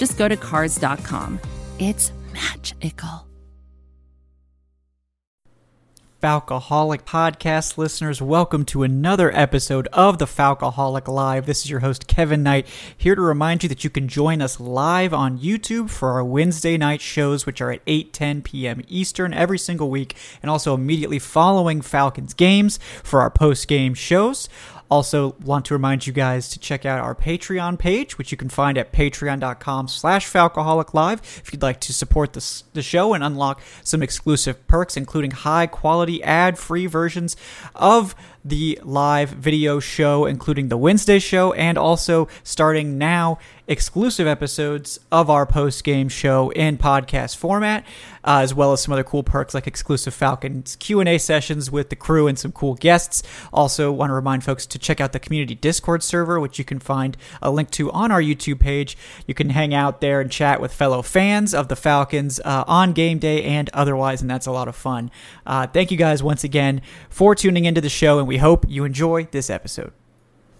just go to Cars.com. It's magical. Falcoholic podcast listeners, welcome to another episode of the Falcoholic Live. This is your host, Kevin Knight, here to remind you that you can join us live on YouTube for our Wednesday night shows, which are at 8 10 p.m. Eastern every single week, and also immediately following Falcons games for our post game shows. Also, want to remind you guys to check out our Patreon page, which you can find at patreon.com slash Falcoholic Live if you'd like to support the, the show and unlock some exclusive perks, including high-quality ad-free versions of the live video show, including the Wednesday show, and also starting now, exclusive episodes of our post-game show in podcast format uh, as well as some other cool perks like exclusive Falcons Q&A sessions with the crew and some cool guests. Also, want to remind folks to check out the community Discord server, which you can find a link to on our YouTube page. You can hang out there and chat with fellow fans of the Falcons uh, on game day and otherwise, and that's a lot of fun. Uh, thank you guys once again for tuning into the show, and we hope you enjoy this episode.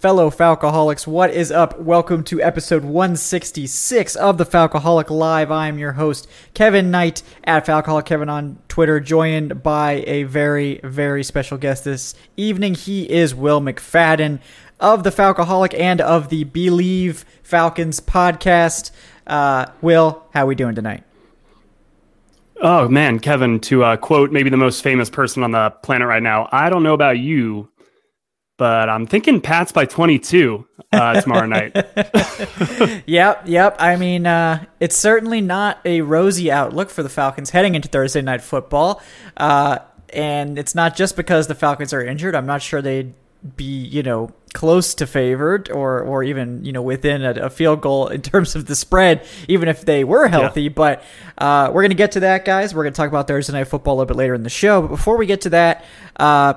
Fellow Falcoholics, what is up? Welcome to episode 166 of the Falcoholic Live. I am your host, Kevin Knight, at Falcoholic Kevin on Twitter, joined by a very, very special guest this evening. He is Will McFadden of the Falcoholic and of the Believe Falcons podcast. Uh, Will, how are we doing tonight? Oh man, Kevin, to uh, quote maybe the most famous person on the planet right now, I don't know about you, but I'm thinking Pats by 22 uh, tomorrow night. yep, yep. I mean, uh, it's certainly not a rosy outlook for the Falcons heading into Thursday night football. Uh, and it's not just because the Falcons are injured. I'm not sure they'd be, you know, close to favored or or even you know within a, a, field goal in terms of the spread even if they were healthy. Yeah. but uh, we're gonna get to that guys. We're gonna talk about thursday night football a little bit later in the show. But before we get to that uh,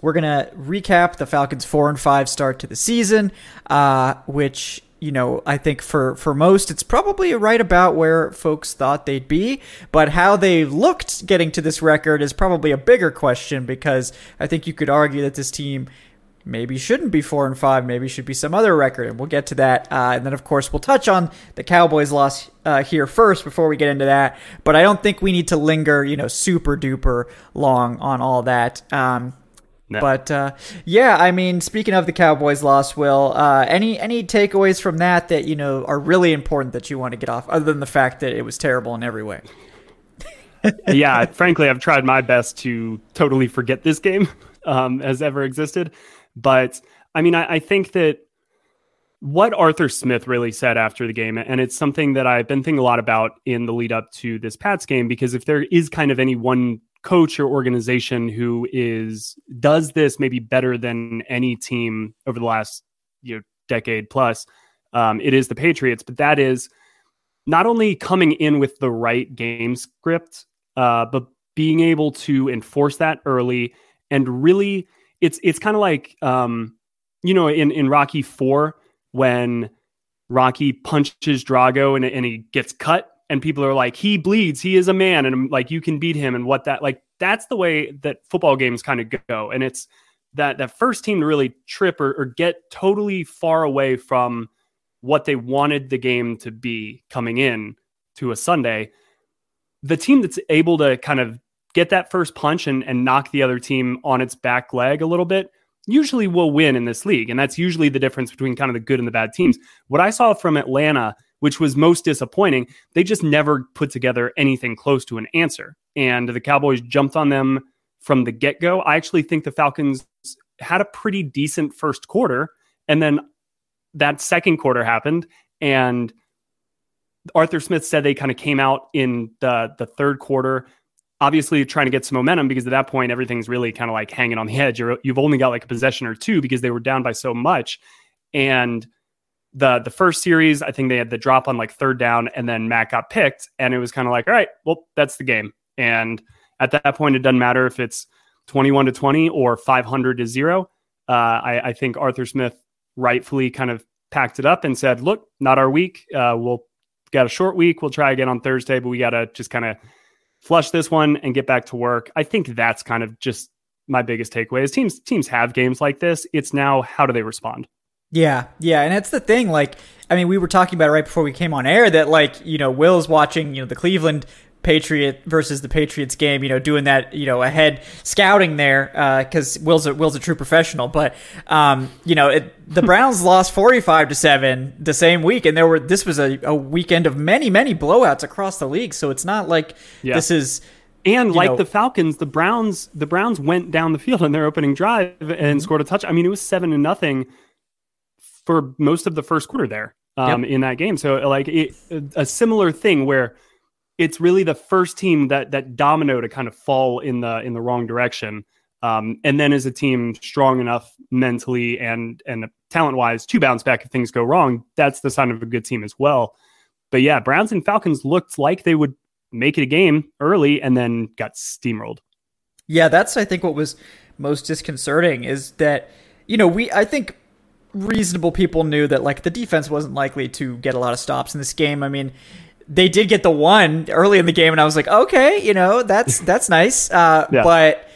we're gonna recap the Falcons' four and five start to the season, uh, which you know I think for for most it's probably right about where folks thought they'd be, but how they looked getting to this record is probably a bigger question because I think you could argue that this team maybe shouldn't be four and five, maybe should be some other record, and we'll get to that. Uh, and then, of course, we'll touch on the Cowboys' loss uh, here first before we get into that. But I don't think we need to linger, you know, super duper long on all that. Um, no. But uh, yeah, I mean, speaking of the Cowboys' loss, Will, uh, any any takeaways from that that you know are really important that you want to get off, other than the fact that it was terrible in every way? yeah, frankly, I've tried my best to totally forget this game um, has ever existed. But I mean, I, I think that what Arthur Smith really said after the game, and it's something that I've been thinking a lot about in the lead up to this Pats game, because if there is kind of any one coach or organization who is does this maybe better than any team over the last you know decade plus um, it is the patriots. But that is not only coming in with the right game script uh, but being able to enforce that early and really it's it's kind of like um, you know in in rocky 4 when rocky punches drago and, and he gets cut and people are like, he bleeds, he is a man, and like you can beat him, and what that like that's the way that football games kind of go, and it's that that first team to really trip or, or get totally far away from what they wanted the game to be coming in to a Sunday. The team that's able to kind of get that first punch and, and knock the other team on its back leg a little bit usually will win in this league. And that's usually the difference between kind of the good and the bad teams. What I saw from Atlanta which was most disappointing. They just never put together anything close to an answer. And the Cowboys jumped on them from the get go. I actually think the Falcons had a pretty decent first quarter. And then that second quarter happened. And Arthur Smith said they kind of came out in the, the third quarter, obviously trying to get some momentum because at that point, everything's really kind of like hanging on the edge. You're, you've only got like a possession or two because they were down by so much. And the the first series, I think they had the drop on like third down, and then Matt got picked, and it was kind of like, all right, well, that's the game. And at that point, it doesn't matter if it's 21 to 20 or 500 to zero. Uh, I, I, think Arthur Smith rightfully kind of packed it up and said, look, not our week. Uh, we'll got a short week. We'll try again on Thursday, but we got to just kind of flush this one and get back to work. I think that's kind of just my biggest takeaway is teams teams have games like this. It's now how do they respond? Yeah, yeah, and that's the thing. Like, I mean, we were talking about it right before we came on air that like you know Will's watching you know the Cleveland Patriot versus the Patriots game, you know, doing that, you know, ahead scouting there, because uh, Will's a, Will's a true professional. But um, you know, it, the Browns lost forty five to seven the same week, and there were this was a, a, weekend of many many blowouts across the league. So it's not like yeah. this is. And like know, the Falcons, the Browns, the Browns went down the field in their opening drive and mm-hmm. scored a touch. I mean, it was seven to nothing for most of the first quarter there um, yep. in that game. So like it, a similar thing where it's really the first team that that domino to kind of fall in the in the wrong direction. Um, and then as a team strong enough mentally and and talent wise to bounce back if things go wrong, that's the sign of a good team as well. But yeah, Browns and Falcons looked like they would make it a game early and then got steamrolled. Yeah, that's I think what was most disconcerting is that you know we I think reasonable people knew that like the defense wasn't likely to get a lot of stops in this game. I mean, they did get the one early in the game, and I was like, okay, you know, that's that's nice. Uh, yeah. But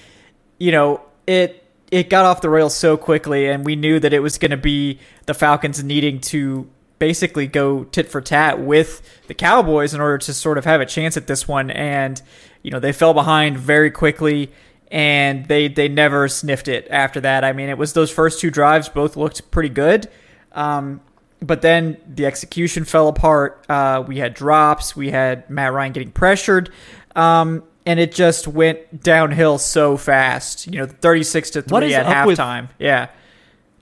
you know, it it got off the rails so quickly, and we knew that it was going to be the Falcons needing to basically go tit for tat with the Cowboys in order to sort of have a chance at this one. And you know, they fell behind very quickly. And they, they never sniffed it after that. I mean, it was those first two drives both looked pretty good. Um, but then the execution fell apart. Uh, we had drops. We had Matt Ryan getting pressured. Um, and it just went downhill so fast. You know, 36 to 3 at halftime. With, yeah.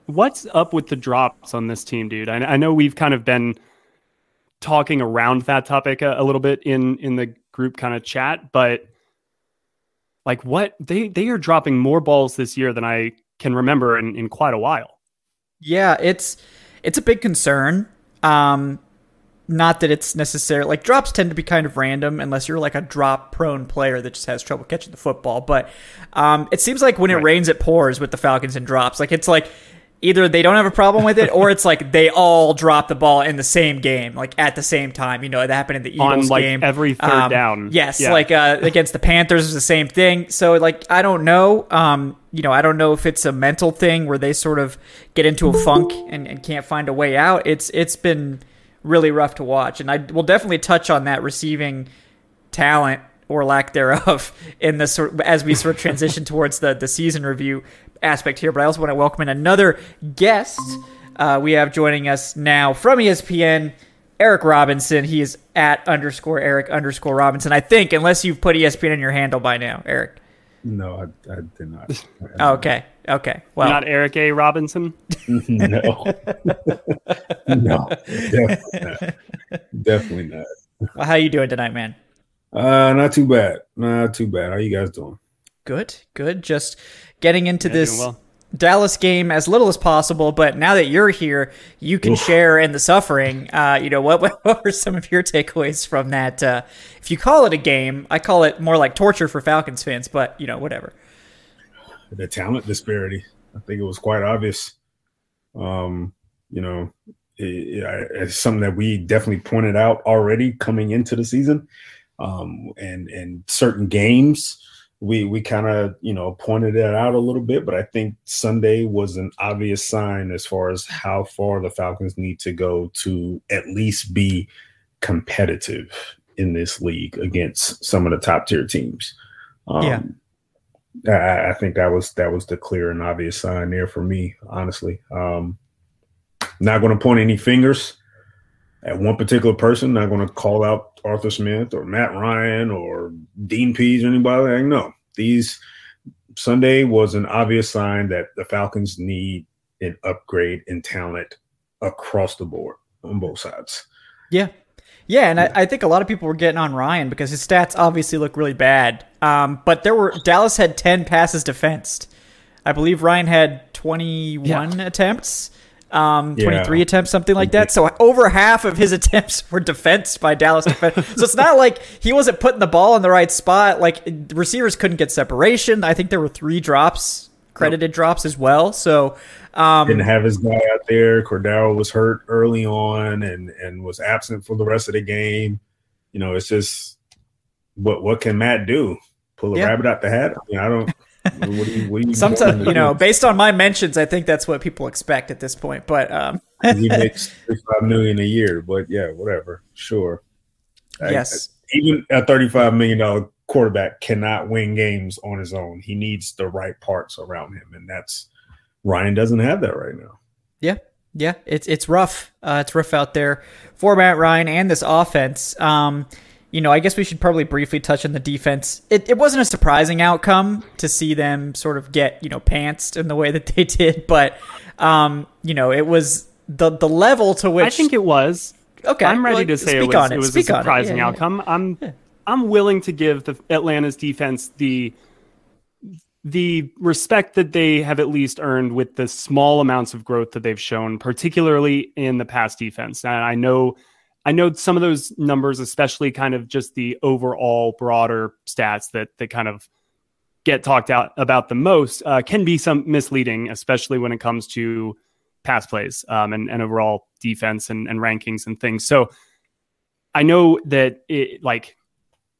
What's up with the drops on this team, dude? I, I know we've kind of been talking around that topic a, a little bit in in the group kind of chat, but like what they they are dropping more balls this year than I can remember in, in quite a while. Yeah, it's it's a big concern. Um, not that it's necessary. Like drops tend to be kind of random unless you're like a drop prone player that just has trouble catching the football. But um, it seems like when it rains, it pours with the Falcons and drops. Like it's like either they don't have a problem with it or it's like they all drop the ball in the same game, like at the same time. You know, that happened in the Eagles On, like, game. Every third um, down. Yes, yeah. like uh, against the Panthers was the same thing. So like I don't know. Um, you know, I don't know if it's a mental thing where they sort of get into a funk and, and can't find a way out. It's it's been really rough to watch. And I will definitely touch on that receiving talent or lack thereof in the sort as we sort of transition towards the the season review aspect here. But I also want to welcome in another guest. Uh, we have joining us now from ESPN, Eric Robinson. He is at underscore Eric underscore Robinson. I think, unless you've put ESPN in your handle by now, Eric. No, I, I did not. I okay. Okay. Well, not Eric A. Robinson. no. no. Definitely not. Definitely not. Well, how you doing tonight, man? Uh, not too bad. Not too bad. How you guys doing? Good. Good. Just getting into yeah, this well. Dallas game as little as possible. But now that you're here, you can Oof. share in the suffering. Uh, you know what? What were some of your takeaways from that? Uh, if you call it a game, I call it more like torture for Falcons fans. But you know, whatever. The talent disparity. I think it was quite obvious. Um, you know, it, it, it's something that we definitely pointed out already coming into the season. Um, and and certain games we we kind of you know pointed it out a little bit, but I think Sunday was an obvious sign as far as how far the Falcons need to go to at least be competitive in this league against some of the top tier teams. Um, yeah, I, I, think that was that was the clear and obvious sign there for me, honestly. Um, not going to point any fingers at one particular person. Not going to call out Arthur Smith or Matt Ryan or Dean Pees or anybody. Like, no, these Sunday was an obvious sign that the Falcons need an upgrade in talent across the board on both sides. Yeah. Yeah, and yeah. I, I, think a lot of people were getting on Ryan because his stats obviously look really bad. Um, but there were Dallas had ten passes defensed. I believe Ryan had twenty one yeah. attempts. Um, 23 yeah. attempts, something like that. So over half of his attempts were defensed by Dallas defense. so it's not like he wasn't putting the ball in the right spot. Like receivers couldn't get separation. I think there were three drops, credited yep. drops as well. So um, didn't have his guy out there. Cordero was hurt early on and and was absent for the rest of the game. You know, it's just what what can Matt do? Pull a yeah. rabbit out the hat? I mean, I don't. What do you, what do you Sometimes, you know, based on my mentions, I think that's what people expect at this point. But um, he makes thirty-five million a year. But yeah, whatever. Sure. Yes. I, even a thirty-five million dollar quarterback cannot win games on his own. He needs the right parts around him, and that's Ryan doesn't have that right now. Yeah, yeah, it's it's rough. Uh, it's rough out there for Matt Ryan and this offense. Um, you know, I guess we should probably briefly touch on the defense. It, it wasn't a surprising outcome to see them sort of get, you know, pantsed in the way that they did, but, um, you know, it was the the level to which. I think it was. Okay. I'm ready well, to say it was, it. it was speak a surprising yeah, outcome. Yeah. I'm, yeah. I'm willing to give the Atlanta's defense the the respect that they have at least earned with the small amounts of growth that they've shown, particularly in the pass defense. And I know I know some of those numbers, especially kind of just the overall broader stats that that kind of get talked out about the most, uh, can be some misleading, especially when it comes to pass plays um, and, and overall defense and, and rankings and things. So I know that it like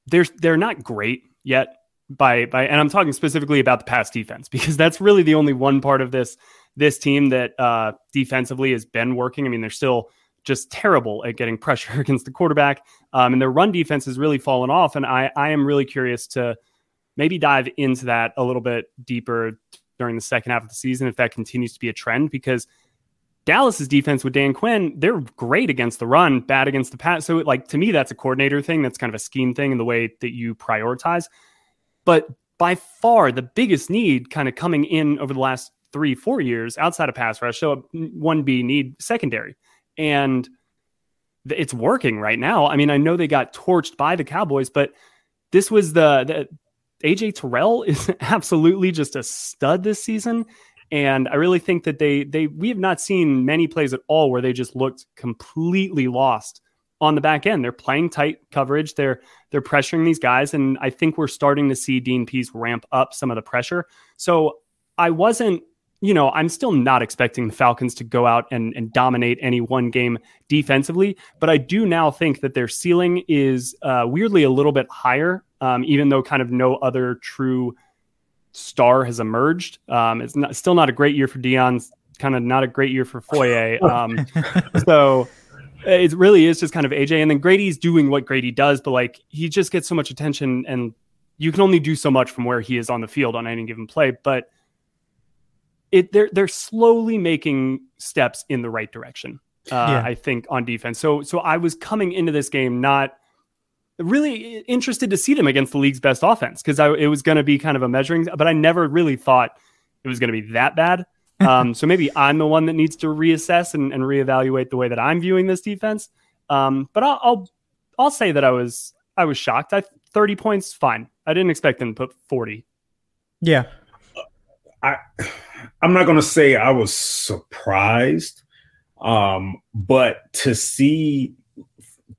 they're they're not great yet by by and I'm talking specifically about the pass defense because that's really the only one part of this this team that uh, defensively has been working. I mean, they're still just terrible at getting pressure against the quarterback. Um, and their run defense has really fallen off. And I, I am really curious to maybe dive into that a little bit deeper during the second half of the season if that continues to be a trend because Dallas's defense with Dan Quinn, they're great against the run, bad against the pass. So, like to me, that's a coordinator thing. That's kind of a scheme thing in the way that you prioritize. But by far, the biggest need kind of coming in over the last three, four years outside of pass rush, so one B need secondary and it's working right now. I mean, I know they got torched by the Cowboys, but this was the, the AJ Terrell is absolutely just a stud this season. And I really think that they they we have not seen many plays at all where they just looked completely lost on the back end. They're playing tight coverage. They're they're pressuring these guys, and I think we're starting to see Dean Pees ramp up some of the pressure. So I wasn't you know, I'm still not expecting the Falcons to go out and, and dominate any one game defensively, but I do now think that their ceiling is uh, weirdly a little bit higher, um, even though kind of no other true star has emerged. Um, it's not, still not a great year for Deion's kind of not a great year for Foye. Um, so it really is just kind of AJ. And then Grady's doing what Grady does, but like he just gets so much attention and you can only do so much from where he is on the field on any given play. But it they're they're slowly making steps in the right direction. Uh, yeah. I think on defense. So so I was coming into this game not really interested to see them against the league's best offense because it was going to be kind of a measuring, but I never really thought it was going to be that bad. Um, so maybe I'm the one that needs to reassess and, and reevaluate the way that I'm viewing this defense. Um, but I'll, I'll, I'll say that I was I was shocked. I 30 points, fine. I didn't expect them to put 40. Yeah, I I'm not going to say I was surprised, um, but to see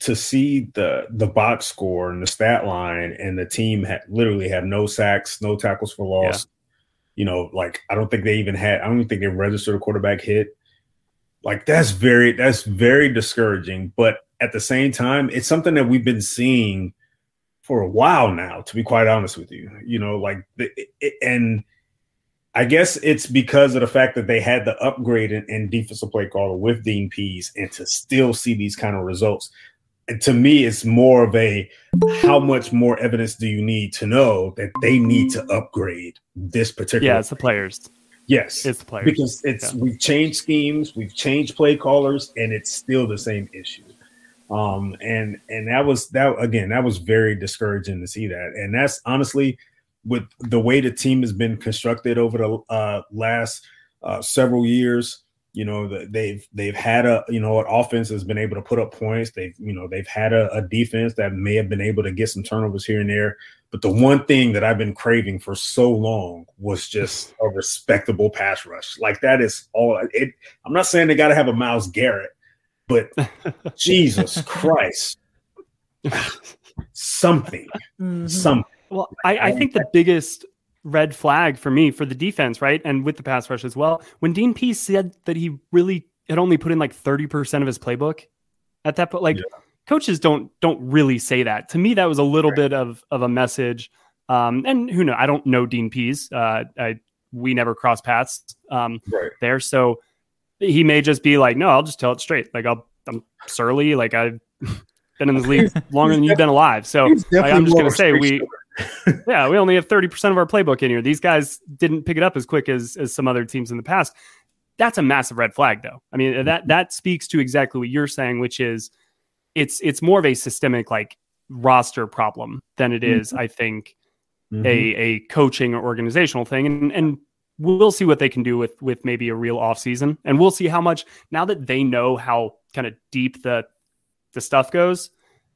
to see the the box score and the stat line and the team had literally had no sacks, no tackles for loss. Yeah. You know, like I don't think they even had. I don't even think they registered a quarterback hit. Like that's very that's very discouraging. But at the same time, it's something that we've been seeing for a while now. To be quite honest with you, you know, like the, it, and I guess it's because of the fact that they had the upgrade in, in defensive play caller with Dean Pees and to still see these kind of results. And to me, it's more of a how much more evidence do you need to know that they need to upgrade this particular? Yeah, it's the players. Yes, it's the players because it's yeah. we've changed schemes, we've changed play callers, and it's still the same issue. Um, and and that was that again, that was very discouraging to see that, and that's honestly with the way the team has been constructed over the uh, last uh, several years, you know, they've they've had a you know an offense has been able to put up points. They've you know they've had a, a defense that may have been able to get some turnovers here and there. But the one thing that I've been craving for so long was just a respectable pass rush. Like that is all. It, I'm not saying they got to have a Myles Garrett, but Jesus Christ, something, mm-hmm. something. Well, I, I think the biggest red flag for me for the defense, right? And with the pass rush as well. When Dean Pees said that he really had only put in like 30% of his playbook at that point, like yeah. coaches don't don't really say that. To me, that was a little right. bit of of a message. Um, and who know, I don't know Dean Pees. Uh, I we never cross paths um, right. there. So he may just be like, no, I'll just tell it straight. Like I'll I'm surly. Like I've been in this league longer than you've been alive. So like, I'm just gonna say we yeah, we only have 30% of our playbook in here. These guys didn't pick it up as quick as as some other teams in the past. That's a massive red flag though. I mean, that that speaks to exactly what you're saying, which is it's it's more of a systemic like roster problem than it is, mm-hmm. I think, mm-hmm. a a coaching or organizational thing. And and we'll see what they can do with with maybe a real offseason. And we'll see how much now that they know how kind of deep the the stuff goes.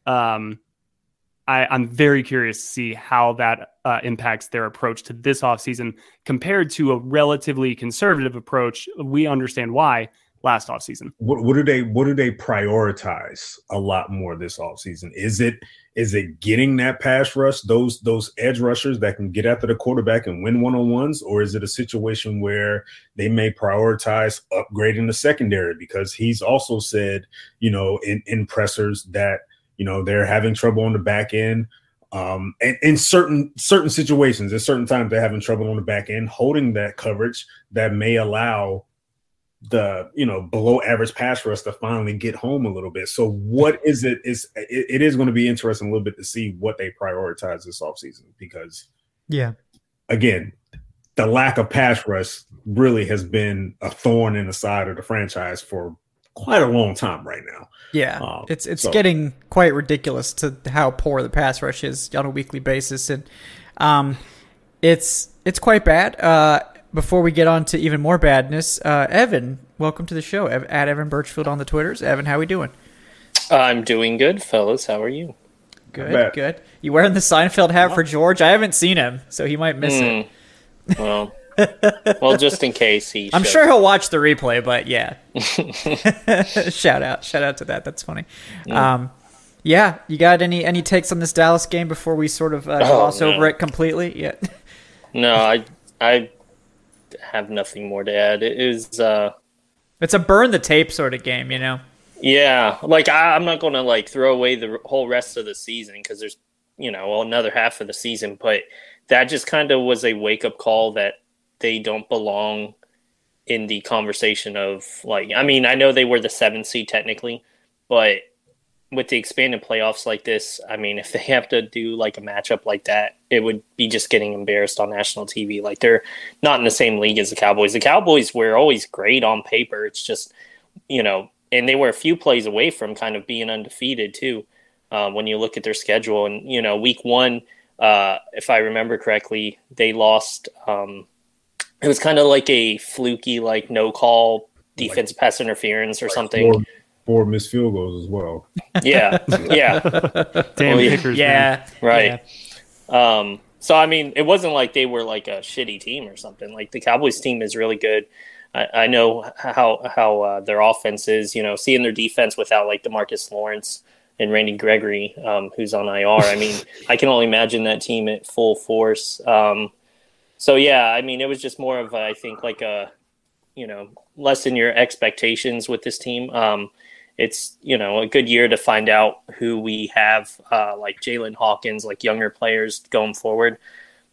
Um, I, am very curious to see how that uh, impacts their approach to this offseason compared to a relatively conservative approach. We understand why last offseason. What, what do they what do they prioritize a lot more this offseason? Is it is it getting that pass rush, those those edge rushers that can get after the quarterback and win one-on-ones, or is it a situation where they may prioritize upgrading the secondary? Because he's also said, you know, in, in pressers that you know, they're having trouble on the back end. Um, and in certain certain situations, at certain times, they're having trouble on the back end holding that coverage that may allow the you know below average pass rush to finally get home a little bit. So what is it is it, it is going to be interesting a little bit to see what they prioritize this offseason because yeah again the lack of pass rush really has been a thorn in the side of the franchise for quite a long time right now. Yeah, um, it's it's so. getting quite ridiculous to how poor the pass rush is on a weekly basis, and um, it's it's quite bad. Uh, before we get on to even more badness, uh, Evan, welcome to the show. At Evan Birchfield on the Twitters. Evan, how are we doing? I'm doing good, fellas. How are you? Good, good. You wearing the Seinfeld hat for George? I haven't seen him, so he might miss mm, it. Hmm. Well, well, just in case he. I'm sure he'll watch the replay, but yeah. shout out, shout out to that. That's funny. Yeah. Um, yeah, you got any any takes on this Dallas game before we sort of uh, oh, gloss no. over it completely? Yeah. no, I I have nothing more to add. It is. Uh, it's a burn the tape sort of game, you know. Yeah, like I, I'm not going to like throw away the whole rest of the season because there's you know another half of the season, but that just kind of was a wake up call that they don't belong in the conversation of like I mean, I know they were the seventh seed technically, but with the expanded playoffs like this, I mean, if they have to do like a matchup like that, it would be just getting embarrassed on national TV. Like they're not in the same league as the Cowboys. The Cowboys were always great on paper. It's just, you know, and they were a few plays away from kind of being undefeated too. Uh, when you look at their schedule, and you know, week one, uh, if I remember correctly, they lost. Um, it was kind of like a fluky, like no call defense like, pass interference or like something. Four, four, missed field goals as well. Yeah, yeah, damn well, kickers, yeah, man. right. Yeah. Um, so I mean, it wasn't like they were like a shitty team or something. Like the Cowboys team is really good. I, I know how how uh, their offense is. You know, seeing their defense without like DeMarcus Lawrence and Randy Gregory, um, who's on IR. I mean, I can only imagine that team at full force. Um, so yeah, I mean, it was just more of a, I think like a, you know, lessen your expectations with this team. Um, it's you know a good year to find out who we have, uh, like Jaylinn Hawkins, like younger players going forward.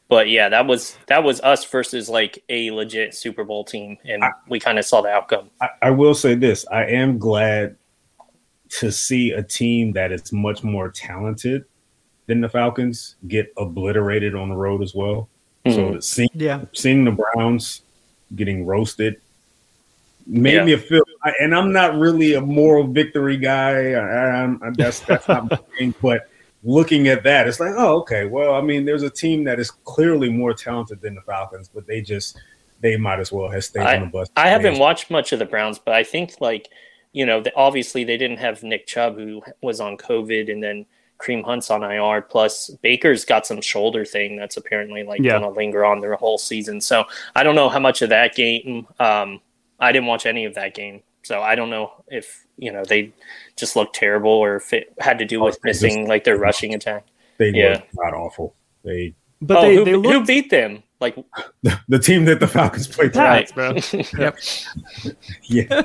But yeah, that was that was us versus like a legit Super Bowl team, and I, we kind of saw the outcome. I, I will say this: I am glad to see a team that is much more talented than the Falcons get obliterated on the road as well. Mm-hmm. So seeing, yeah. seeing the Browns getting roasted made yeah. me feel, and I'm not really a moral victory guy. I, I, that's that's not my thing. But looking at that, it's like, oh, okay. Well, I mean, there's a team that is clearly more talented than the Falcons, but they just they might as well have stayed I, on the bus. I haven't watched much of the Browns, but I think like you know, the, obviously they didn't have Nick Chubb who was on COVID, and then Kareem Hunt's on IR. Plus Baker's got some shoulder thing that's apparently like Yeah. gonna linger on their whole season. So I don't know how much of that game. Um, I didn't watch any of that game, so I don't know if you know they just looked terrible or if it had to do Oh, with they just- missing like their rushing attack. They Yeah. were not awful. They But oh, they, who, they who beat them? Like the team that the Falcons played Pats, tonight. bro. Yep. Yeah,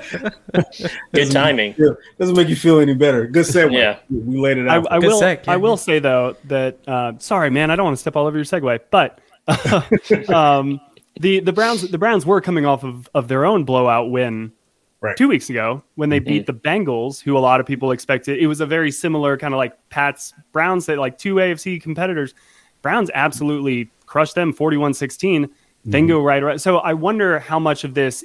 good timing. Yeah, doesn't make you feel any better. Good segue. Yeah. we laid it out. I Good will. sec, yeah. I will say though that uh, sorry, man, I don't want to step all over your segue, but um, the the Browns the Browns were coming off of, of their own blowout win Right. two weeks ago when they beat the Bengals, who a lot of people expected. It was a very similar kind of like Pats Browns that like two AFC competitors. Browns absolutely crushed them 41-16. Then go mm-hmm. right right. So I wonder how much of this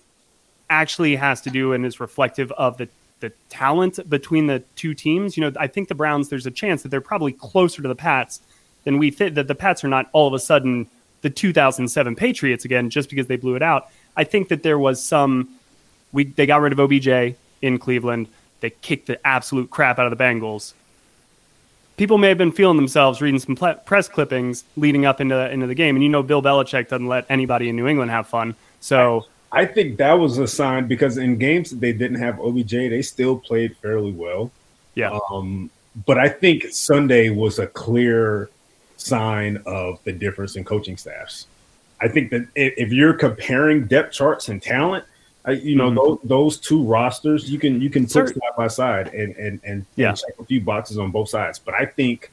actually has to do and is reflective of the the talent between the two teams. You know, I think the Browns. There's a chance that they're probably closer to the Pats than we think. That the Pats are not all of a sudden the 2007 Patriots again just because they blew it out. I think that there was some. We they got rid of OBJ in Cleveland. They kicked the absolute crap out of the Bengals. People may have been feeling themselves reading some ple- press clippings leading up into into the game, and you know Bill Belichick doesn't let anybody in New England have fun. So I think that was a sign because in games they didn't have OBJ, they still played fairly well. yeah, Um, but I think Sunday was a clear sign of the difference in coaching staffs. I think that if, if you're comparing depth charts and talent, I, you know Mhm. those, those two rosters, you can you can put side by side and and and, Yeah. and check a few boxes on both sides. But I think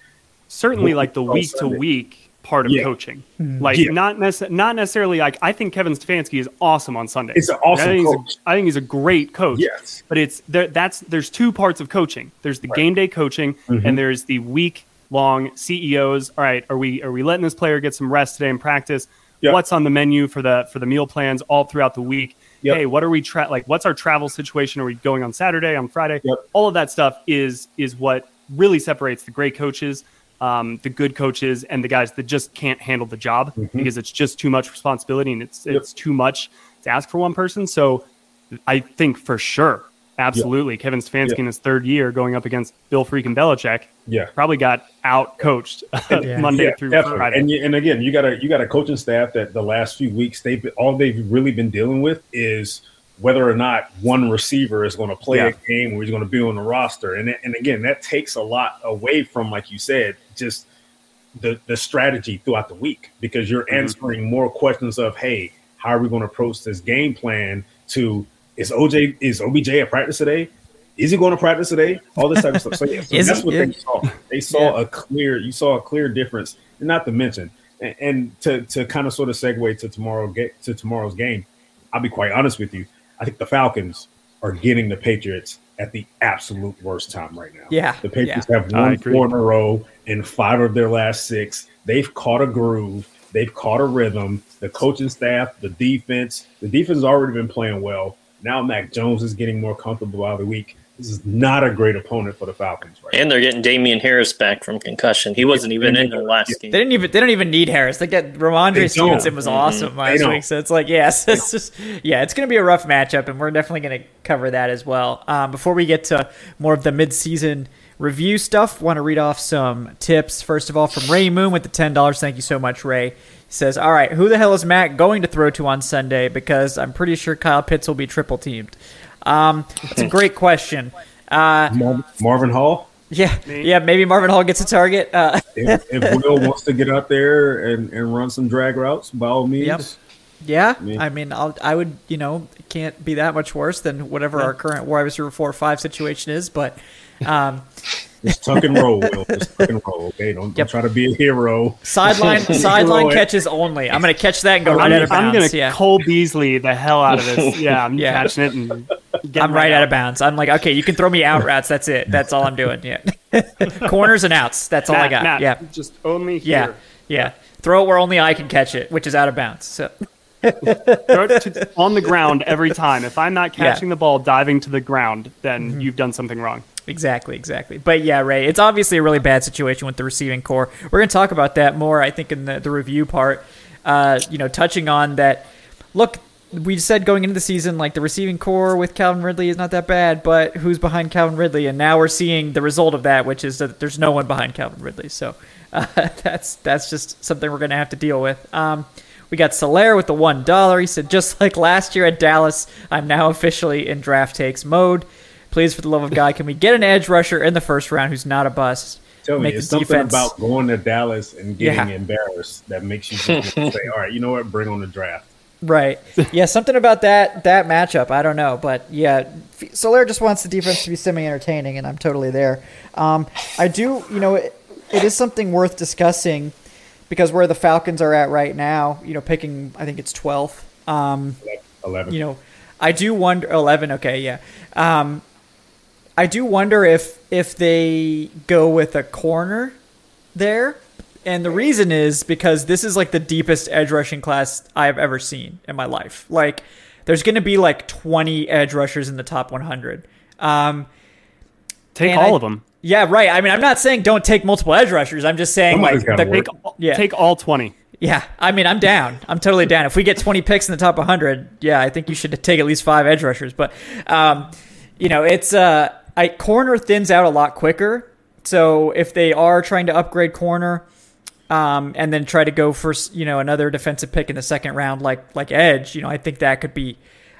certainly like the week to week part of Yeah. coaching. Mhm. Like Yeah. not nece- not necessarily like I think Kevin Stefanski is awesome on Sunday. it's an I think, coach. He's a, I think he's a great coach. Yes, But it's there that's there's two parts of coaching. There's the Right. game day coaching Mhm. and there's the week long CEOs. All right, are we are we letting this player get some rest today in practice? Yep. What's on the menu for the for the meal plans all throughout the week? Yep. Hey, what are we tra- like what's our travel situation? Are we going on Saturday, on Friday? Yep. All of that stuff is is what really separates the great coaches, um, the good coaches, and the guys that just can't handle the job Mhm. because it's just too much responsibility and it's Yep. it's too much to ask for one person. So I think for sure, absolutely, Kevin Stefanski Yep. in his third year going up against Bill freaking Belichick yeah. probably got out coached Yeah. Monday Yeah, through definitely. Friday. And and again, you got a you got a coaching staff that the last few weeks they've all they've really been dealing with is whether or not one receiver is going to play Yeah. a game or he's going to be on the roster. And and again, that takes a lot away from, like you said, just the the strategy throughout the week because you're Mhm. answering more questions of, hey, how are we going to approach this game plan? To is OJ is OBJ at practice today? Is he going to practice today? All this type of stuff. So, yeah, so that's he? what Yeah. they saw. They saw a clear. You saw a clear difference. And not to mention, and, and to to kind of sort of segue to tomorrow get to tomorrow's game. I'll be quite honest with you. I think the Falcons are getting the Patriots at the absolute worst time right now. Yeah, The Patriots I have won agree. four in a row in five of their last six. They've caught a groove. They've caught a rhythm. The coaching staff, the defense, the defense has already been playing well. Now Mac Jones is getting more comfortable by the week. This is not a great opponent for the Falcons right And they're getting Damien Harris back from concussion. He wasn't even in the last They game. They didn't even they don't even need Harris. They get Rhamondre Stevenson was Mhm. awesome last don't. week, so it's like yes, it's just yeah, it's going to be a rough matchup, and we're definitely going to cover that as well. Um, before we get to more of the midseason review stuff, want to read off some tips. First of all, from Ray Moon with the ten dollars. Thank you so much, Ray. He says, "All right, who the hell is Matt going to throw to on Sunday? Because I'm pretty sure Kyle Pitts will be triple teamed." Um, that's a great question. Uh. Mar- Marvin Hall, yeah, yeah, maybe Marvin Hall gets a target. Uh, if, if Will wants to get out there and, and run some drag routes, by all means. Yep. Yeah, Me. I mean, I'll, I would, you know, can't be that much worse than whatever our current wide receiver four or five situation is. But, um, Just tuck and roll, Will. Just tuck and roll. Okay, don't, Yep. don't try to be a hero. sideline sideline catches only. I'm going to catch that and go I'm, right out of bounds. I'm gonna yeah, Cole Beasley the hell out of this. Yeah, I'm Yeah. catching it and getting I'm right out out of bounds. I'm like, okay, you can throw me out routes. That's it. That's all I'm doing. Yeah, corners and outs. That's all I got. Matt, yeah, just only yeah, here. yeah. Throw it where only I can catch it, which is out of bounds. So to, on the ground every time. If I'm not Yeah. Mm-hmm. catching the ball diving to the ground, then you've done something wrong. Exactly, exactly. But yeah, Ray, it's obviously a really bad situation with the receiving corps. We're going to talk about that more, I think, in the, the review part. Uh, you know, touching on that look, we said going into the season, like the receiving corps with Calvin Ridley is not that bad, but who's behind Calvin Ridley? And now we're seeing the result of that, which is that there's no one behind Calvin Ridley. So uh, that's that's just something we're going to have to deal with. Um, we got Solaire with the one dollar. He said, just like last year at Dallas, I'm now officially in draft takes mode. Please, for the love of God, can we get an edge rusher in the first round who's not a bust? Tell me, it's something defense- about going to Dallas and getting Yeah. embarrassed that makes you say, "All right, you know what? Bring on the draft." Right. Yeah, something about that that matchup. I don't know, but yeah, Solaire just wants the defense to be semi-entertaining, and I'm totally there. Um, I do, you know, it, it is something worth discussing because where the Falcons are at right now, you know, picking, I think it's 12th. Um, Eleven. you know, I do wonder. Eleven, okay, yeah. Um, I do wonder if if they go with a corner there, and the reason is because this is like the deepest edge rushing class I've ever seen in my life. Like, there's going to be like 20 edge rushers in the top 100. Um, Take all I- of them. yeah, right. I mean, I'm not saying don't take multiple edge rushers. I'm just saying Somebody's like the- Take, all- Yeah. take all 20. yeah, I mean, I'm down. I'm totally down. If we get 20 picks in the top 100, yeah, I think you should take at least five edge rushers. But, um, you know, it's uh, I corner thins out a lot quicker. So if they are trying to upgrade corner, um, and then try to go for you know another defensive pick in the second round, like like edge, you know, I think that could be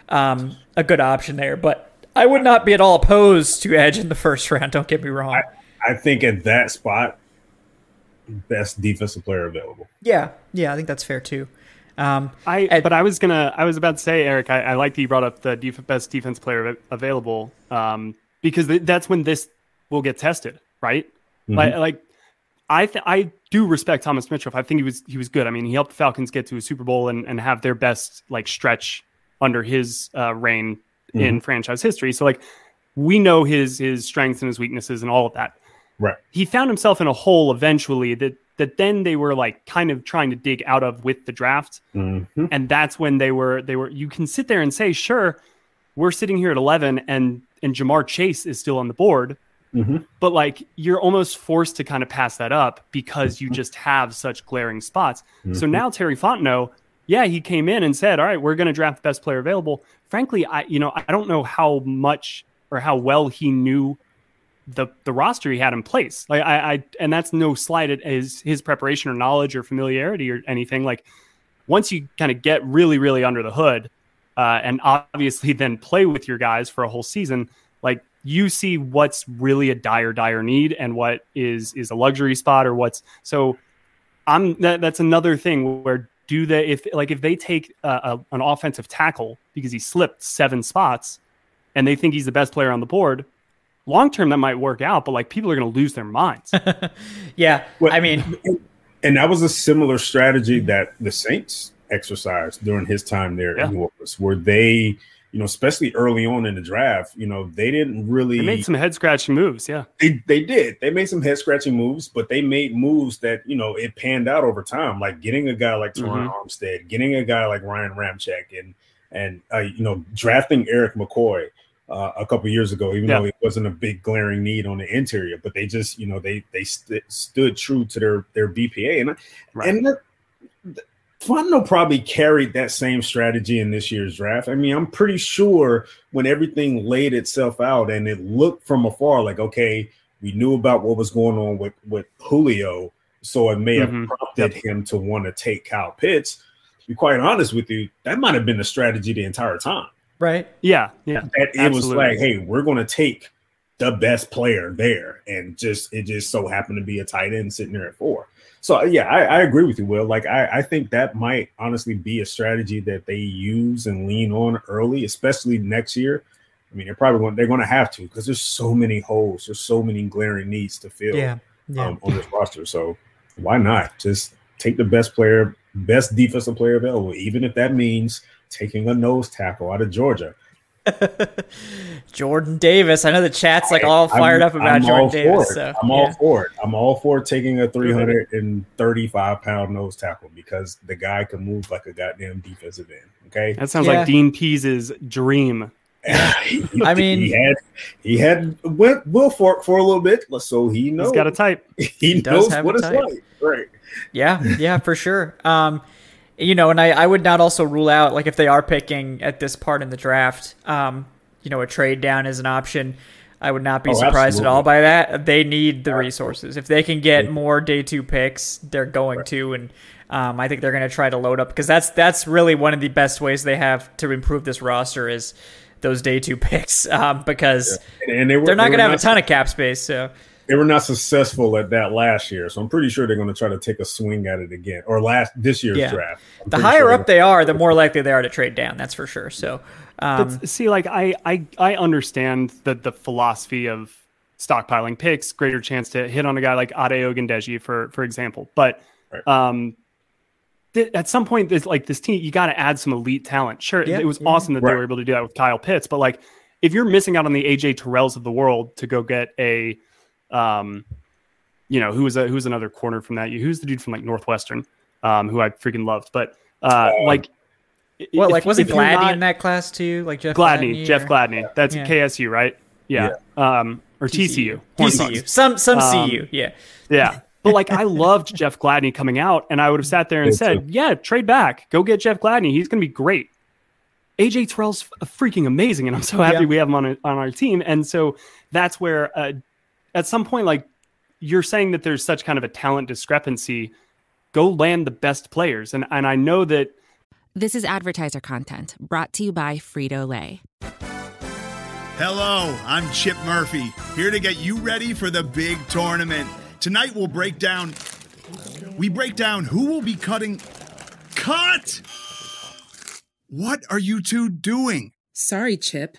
um, a good option there. But I would not be at all opposed to edge in the first round. Don't get me wrong. I think at that spot, best defensive player available. yeah, yeah, I think that's fair too. Um, I Ed- but I was gonna I was about to say Eric I, I like that you brought up the def- best defense player av- available um, because th- that's when this will get tested right? Like like I th- I do respect Thomas Dimitroff. I think he was he was good. I mean he helped the Falcons get to a Super Bowl and, and have their best like stretch under his uh, reign in franchise history. So like we know his his strengths and his weaknesses and all of that. Right. he found himself in a hole eventually that that then they were like kind of trying to dig out of with the draft. Mm-hmm. and that's when they were they were you can sit there and say sure we're sitting here at 11 and and Ja'Marr Chase is still on the board Mhm. but like you're almost forced to kind of pass that up because you just have such glaring spots so now Terry Fontenot yeah he came in and said all right we're going to draft the best player available frankly I you know I don't know how much or how well he knew the the roster he had in place. Like I, I and that's no slight at his his preparation or knowledge or familiarity or anything. Like once you kind of get really really under the hood, uh, and obviously then play with your guys for a whole season, like you see what's really a dire dire need and what is is a luxury spot or what's so. I'm that, that's another thing where do they if like if they take a, a, an offensive tackle because he slipped seven spots and they think he's the best player on the board long term that might work out, but like people are going to lose their minds. yeah, Well, I mean, And that was a similar strategy that the Saints exercised during his time there Yeah. in New Orleans, where they, you know, especially early on in the draft, you know, they didn't really they made some head scratching moves. Yeah. they, they did. They made some head scratching moves, but they made moves that, you know, it panned out over time, like getting a guy like Terron Mhm. Armstead, getting a guy like Ryan Ramczyk, and, and, uh, you know, drafting Erik McCoy uh, a couple years ago, even Yeah. though it wasn't a big glaring need on the interior, but they just, you know, they, they st- stood true to their, their BPA. And, Right. and that, probably carried that same strategy in this year's draft. I mean, I'm pretty sure when everything laid itself out and it looked from afar like, okay, we knew about what was going on with, with Julio, so it may Mhm. have prompted him to want to take Kyle Pitts. To be quite honest with you, that might have been the strategy the entire time. right? Yeah. Yeah. That it was like, hey, we're going to take the best player there, and just it just so happened to be a tight end sitting there at four. So yeah, I, I agree with you, Will. Like I, I think that might honestly be a strategy that they use and lean on early, especially next year. I mean, they're probably going they're going to have to because there's so many holes, there's so many glaring needs to fill Yeah, yeah. um, on this roster. So why not just take the best player, best defensive player available, even if that means taking a nose tackle out of Georgia. Jordan Davis. I know the chat's like all I'm- fired up about I'm Jordan Davis. So I'm yeah. all for it. I'm all for taking a 335 pound nose tackle because the guy can move like a goddamn defensive end. Okay. That sounds Yeah. like Dean Pees's dream. He- I mean- he had he had went Will for for a little bit, so he knows He's got a type. he, does knows have what a it's type. like. Right. Yeah, yeah, for sure. Um, you know, and I, I would not also rule out like if they are picking at this part in the draft, um, you know, a trade down is an option. I would not be Oh, surprised absolutely. at all by that. They need the resources. If they can get more day two picks, they're going to, and um, I think they're going to try to load up because that's that's really one of the best ways they have to improve this roster is those day two picks um, because And they were, they're not they going to have a ton of cap space. So They were not successful at that last year, so I'm pretty sure they're going to try to take a swing at it again, or last this year's Yeah. draft. I'm the higher sure up they are, the more likely they are to trade down. That's for sure. So um, But see, like I, I, I understand that the philosophy of stockpiling picks, greater chance to hit on a guy like Ade Ogundeji, for for example. But Right. um, th- at some point, there's like this team, you got to add some elite talent. Sure, Yeah. it was awesome that they were able to do that with Kyle Pitts, but like if you're missing out on the AJ Terrells of the world to go get a, um, you know, who was a who's another corner from that? Who's the dude from like Northwestern, um, who I freaking loved, but uh, like. what if- like was it if Gladney not- in that class too? Like Jeff Gladney, Jeff or- Gladney. That's Yeah. KSU, right? Yeah. Um, or TCU. Horned TCU, some some Um, CU, yeah. Yeah. But like I loved Jeff Gladney coming out, and I would have sat there and Me said, "Yeah, trade back, go get Jeff Gladney. He's going to be great." AJ Terrell's freaking amazing, and I'm so happy Yeah. we have him on on our team. And so that's where, uh, at some point, like you're saying that there's such kind of a talent discrepancy. Go land the best players, and and I know that This is advertiser content brought to you by Frito Lay. Hello, I'm Chip Murphy, here to get you ready for the big tournament. Tonight we'll break down we break down who will be cutting cut. What are you two doing? Sorry, Chip.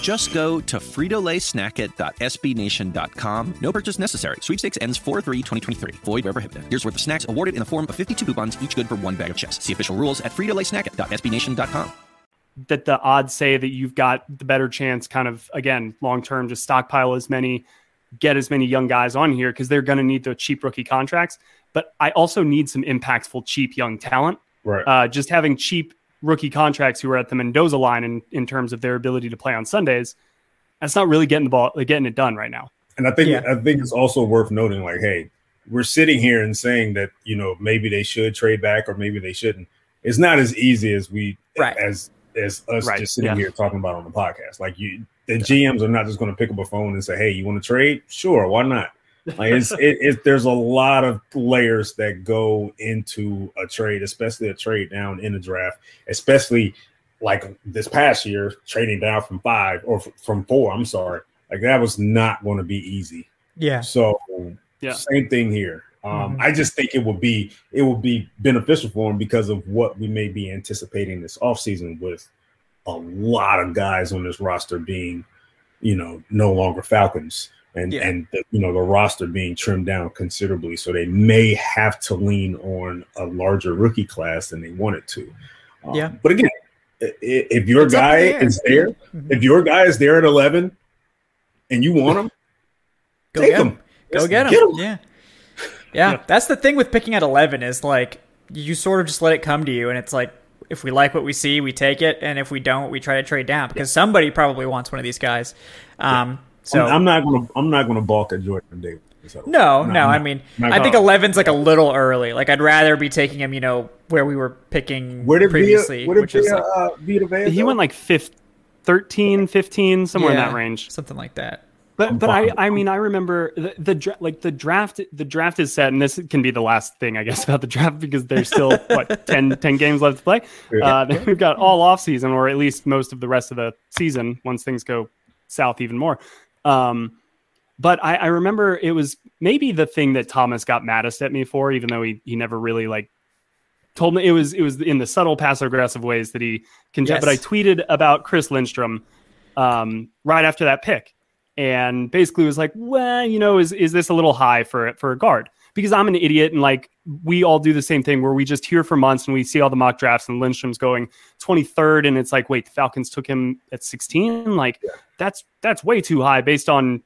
Just go to fritolaysnackit.sbnation.com. No purchase necessary. Sweepstakes ends 4-3-2023. Void where prohibited. Here's worth of snacks awarded in the form of 52 coupons, each good for one bag of chips. See official rules at fritolaysnackit.sbnation.com. that the odds say that you've got the better chance kind of again long term just stockpile as many get as many young guys on here because they're going to need the cheap rookie contracts but i also need some impactful cheap young talent Right. uh, just having cheap rookie contracts who are at the mendoza line in, in terms of their ability to play on sundays that's not really getting the ball like getting it done right now And I think Yeah. I think it's also worth noting, like, hey, we're sitting here and saying that you know maybe they should trade back or maybe they shouldn't. It's not as easy as we Right. as as us Right, just sitting yeah. here talking about on the podcast. Like you, the GMs are not just going to pick up a phone and say, "Hey, you want to trade? Sure, why not?" Like it's it, it, there's a lot of layers that go into a trade, especially a trade down in the draft, especially like this past year, trading down from five or f- from four. I'm sorry, like that was not going to be easy. Yeah. So Yeah. same thing here. Um, Mhm. I just think it would be it would be beneficial for him because of what we may be anticipating this offseason with a lot of guys on this roster being, you know, no longer Falcons and Yeah. and the, you know the roster being trimmed down considerably. So they may have to lean on a larger rookie class than they wanted to. Um, Yeah. But again, if your It's guy there. is there, Mhm. if your guy is there at eleven, and you want him, Go take him. Go Just get him. get 'em. Yeah. yeah. Yeah. That's the thing with picking at 11 is like you sort of just let it come to you and it's like if we like what we see, we take it and if we don't, we try to trade down because somebody probably wants one of these guys. Um so I'm, I'm not gonna I'm not gonna balk at Jordan Davis. So, no, I'm no, I mean, I think gonna- 11's like a little early. Like I'd rather be taking him, you know, where we were picking where did previously, Vea, where did which is Vea, like uh, Vita Vea he go? went like fifth 13 15 somewhere in that range something like that. But I'm but I. I mean I remember the, the like the draft the draft is set and this can be the last thing I guess about the draft because there's still what 10, 10 games left to play. Yeah. Uh, we've got all off season or at least most of the rest of the season once things go south even more. Um, but I, I remember it was maybe the thing that Thomas got maddest at me for, even though he he never really like told me it was it was in the subtle passive aggressive ways that he can. Yes. But I tweeted about Chris Lindstrom um, right after that pick. and basically was like, well, you know, is is this a little high for for a guard? Because I'm an idiot and like we all do the same thing where we just hear for months and we see all the mock drafts and Lindstrom's going 23rd and it's like, wait, the Falcons took him at 16. Like that's that's way too high based on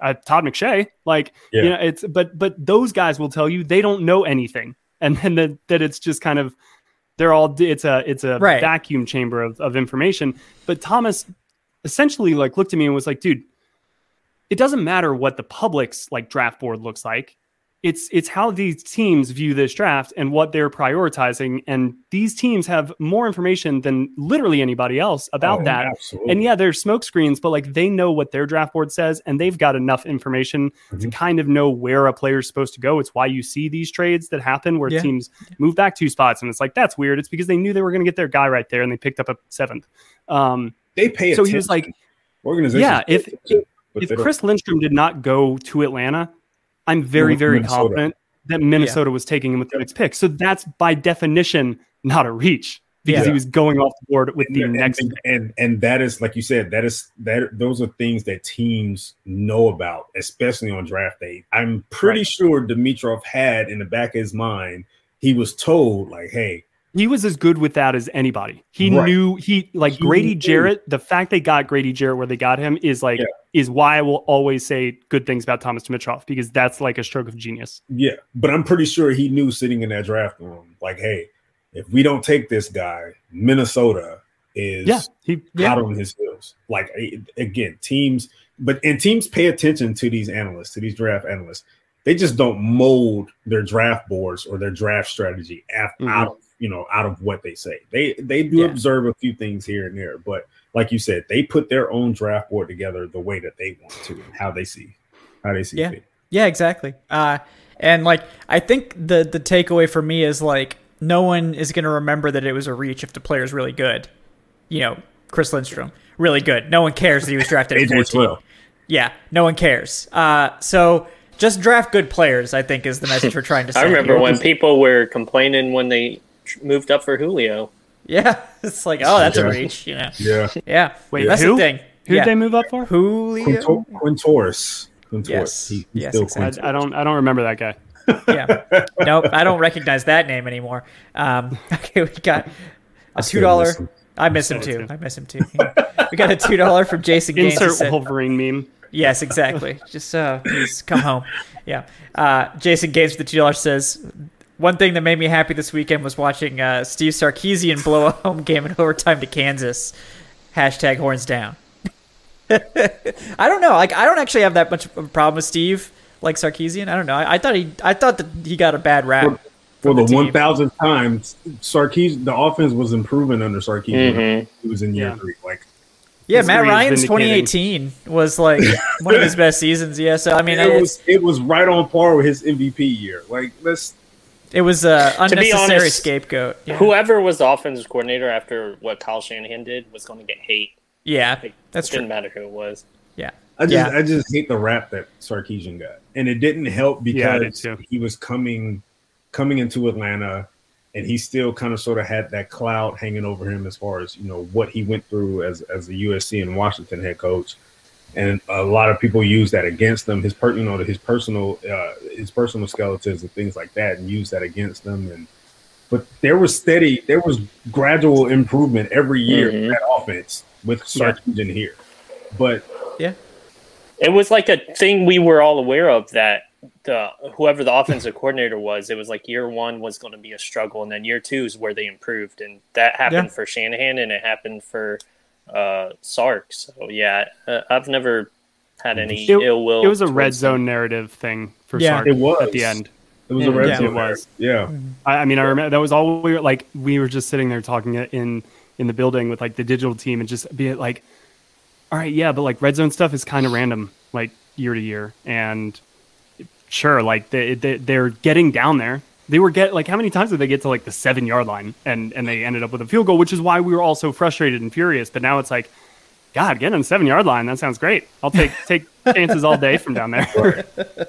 uh, Todd McShay. Like, Yeah. you know, it's but but those guys will tell you they don't know anything, and then that that it's just kind of they're all it's a it's a Right. vacuum chamber of, of information. But Thomas essentially like looked at me and was like, dude, it doesn't matter what the public's like draft board looks like. It's it's how these teams view this draft and what they're prioritizing. And these teams have more information than literally anybody else about Oh, that. absolutely. And yeah, there's smoke screens, but like they know what their draft board says, and they've got enough information to Mhm. kind of know where a player's supposed to go. It's why you see these trades that happen where Yeah. teams move back two spots, and it's like that's weird. It's because they knew they were going to get their guy right there, and they picked up a seventh. Um, they pay so attention. he was like, organizations. yeah, if- but if Chris Lindstrom did not go to Atlanta, I'm very, very Minnesota. confident that Minnesota was taking him with the next pick. So that's by definition not a reach because Yeah. he was going off the board with the and, next. and, and and that is like you said that is that those are things that teams know about especially on draft day i'm pretty Right. sure Dimitroff had in the back of his mind he was told like hey He was as good with that as anybody. He Right. knew he like He Grady knew. Jarrett. The fact they got Grady Jarrett where they got him is like Yeah. is why I will always say good things about Thomas Dimitroff because that's like a stroke of genius. yeah but i'm pretty sure he knew sitting in that draft room like hey if we don't take this guy minnesota is Yeah, he Yeah. out on his heels. Like again, teams, but and teams pay attention to these analysts, to these draft analysts. They just don't mold their draft boards or their draft strategy af- mm-hmm. out of you know out of what they say. They they do Yeah. observe a few things here and there, but like you said, they put their own draft board together the way that they want to, and how they see how they see Yeah. fit. Yeah, exactly. Uh, and like, I think the the takeaway for me is like, no one is going to remember that it was a reach if the player's really good. You know, Chris Lindstrom, really good. No one cares that he was drafted at AJ 14. Swill. Yeah, no one cares. Uh, so just draft good players. I think is the message we're trying to say. I remember when people were complaining when they tr- moved up for Julio. Yeah, it's like, oh, that's a Yeah. reach. You know. Yeah, Yeah. Wait, that's who? the thing. Who yeah. did they move up for? Julio. Quintor- Quintorris. Quintorris. Yes. He- Yes, exactly. I, I don't I don't remember that guy. yeah. Nope, I don't recognize that name anymore. Um, okay, we got a two dollar. I miss him too. too. I miss him too. Yeah. we got a two dollar from Jason Gaines. who Insert said- Wolverine meme. Yes, exactly. Just uh, please come home. Yeah. Uh, Jason Gaines with the two dollars says one thing that made me happy this weekend was watching uh, Steve Sarkisian blow a home game in overtime to Kansas. Hashtag horns down. I don't know. Like I don't actually have that much of a problem with Steve like Sarkisian. I don't know. I, I thought he I thought that he got a bad rap. For the the team. one thousandth time, Sarkisian, the offense was improving under Sarkisian. Mhm. He was in year Yeah. three. Like Yeah, Matt Ryan's 2018 was like one of his best seasons. Yeah, so I mean, it was, it was right on par with his MVP year. Like let's it was a be unnecessary honest, scapegoat. Yeah. Whoever was the offensive coordinator after what Kyle Shanahan did was going to get hate. yeah, Like, that's it didn't matter who it was. Yeah, I just Yeah. I just hate the rap that Sarkisian got, and it didn't help Yeah, did because too. he was coming coming into Atlanta, and he still kind of sort of had that cloud hanging over him as far as you know what he went through as as the USC and Washington head coach, and a lot of people use that against them. His per you know his personal uh, his personal skeletons and things like that, and use that against them and. But there was steady, there was gradual improvement every year in Mhm. that offense with Yeah. Sarkisian here. But yeah, It was like a thing we were all aware of that the whoever the offensive coordinator was, it was like year one was going to be a struggle, and then year two is where they improved, and that happened Yeah. for Shanahan, and it happened for uh, Sark. So yeah, uh, I've never had any It- ill will. It was a red towards them. zone narrative thing for Yeah. Sark It was. at the end. It was a Mm, red yeah. zone. It was. Yeah. I, I mean, I remember that was all we were like. We were just sitting there talking in in the building with like the digital team and just be like, all right, yeah, but like red zone stuff is kind of random, like year to year, and sure, like they, they they're getting down there. They were get like how many times did they get to like the seven yard line and and they ended up with a field goal, which is why we were all so frustrated and furious. But now it's like, God, getting on the seven yard line, that sounds great. I'll take take chances all day from down there.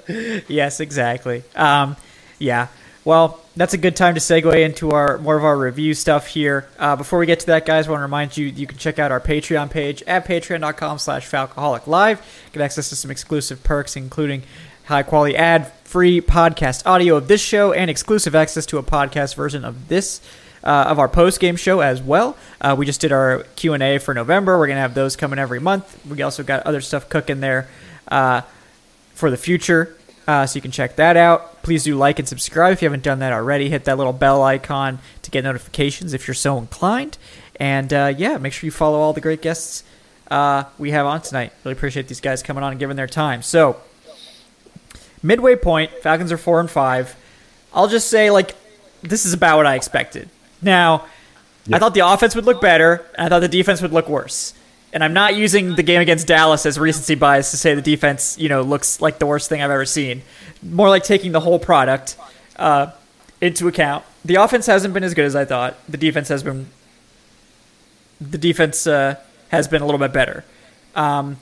yes, exactly. Um, yeah. Well, that's a good time to segue into our more of our review stuff here. Uh, before we get to that, guys, I want to remind you you can check out our Patreon page at patreon.com slash Falcoholic Live. Get access to some exclusive perks, including high quality ad free podcast audio of this show and exclusive access to a podcast version of this uh, of our post game show as well. Uh, we just did our Q and A for November. We're gonna have those coming every month. We also got other stuff cooking there uh, for the future, uh, so you can check that out. Please do like and subscribe if you haven't done that already. Hit that little bell icon to get notifications if you're so inclined. And uh, yeah, make sure you follow all the great guests uh, we have on tonight. Really appreciate these guys coming on and giving their time. So midway point, Falcons are four and five. I'll just say like this is about what I expected. Now, I thought the offense would look better. And I thought the defense would look worse. And I'm not using the game against Dallas as recency bias to say the defense, you know, looks like the worst thing I've ever seen. More like taking the whole product uh, into account. The offense hasn't been as good as I thought. The defense has been. The defense uh, has been a little bit better. Um,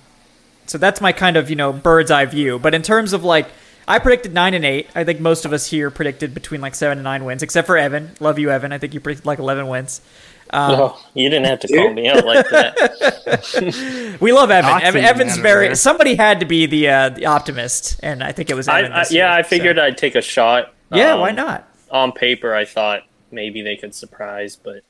so that's my kind of you know bird's eye view. But in terms of like I predicted nine and eight. I think most of us here predicted between like seven and nine wins, except for Evan. Love you, Evan. I think you predicted like eleven wins. Um, no, you didn't have to call me out like that. we love Evan. Naughty Evan Evan's very. there. Somebody had to be the uh, the optimist, and I think it was I, Evan. I, this yeah, year, I figured so. I'd take a shot. Yeah, Um, why not? On paper, I thought maybe they could surprise, but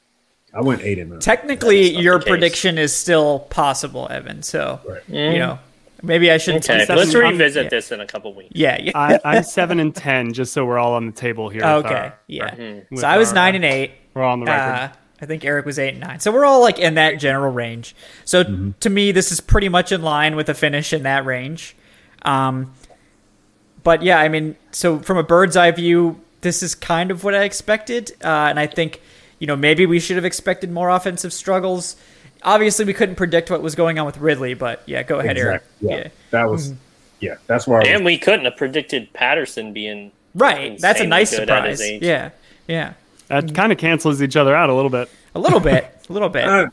I went eight and nine. Technically, your prediction is still possible, Evan. So Right. you know, maybe I shouldn't. okay, seven- let's revisit yeah. this in a couple weeks. Yeah, yeah. I, I'm seven and ten, just so we're all on the table here. okay, our- yeah. with So I was our, nine uh, and eight. We're all on the record. Uh, I think Eric was eight and nine. So we're all like in that general range. So to me, this is pretty much in line with a finish in that range. Um, but yeah, I mean, so from a bird's eye view, this is kind of what I expected, uh, and I think you know maybe we should have expected more offensive struggles. Obviously, we couldn't predict what was going on with Ridley, but yeah, go ahead, Eric. Exactly. Yeah. That was. Yeah, that's where I was. And we couldn't have predicted Patterson being Right, that's a nice good at his surprise. Yeah, yeah, That kind of cancels each other out a little bit. a little bit, a little bit. Uh,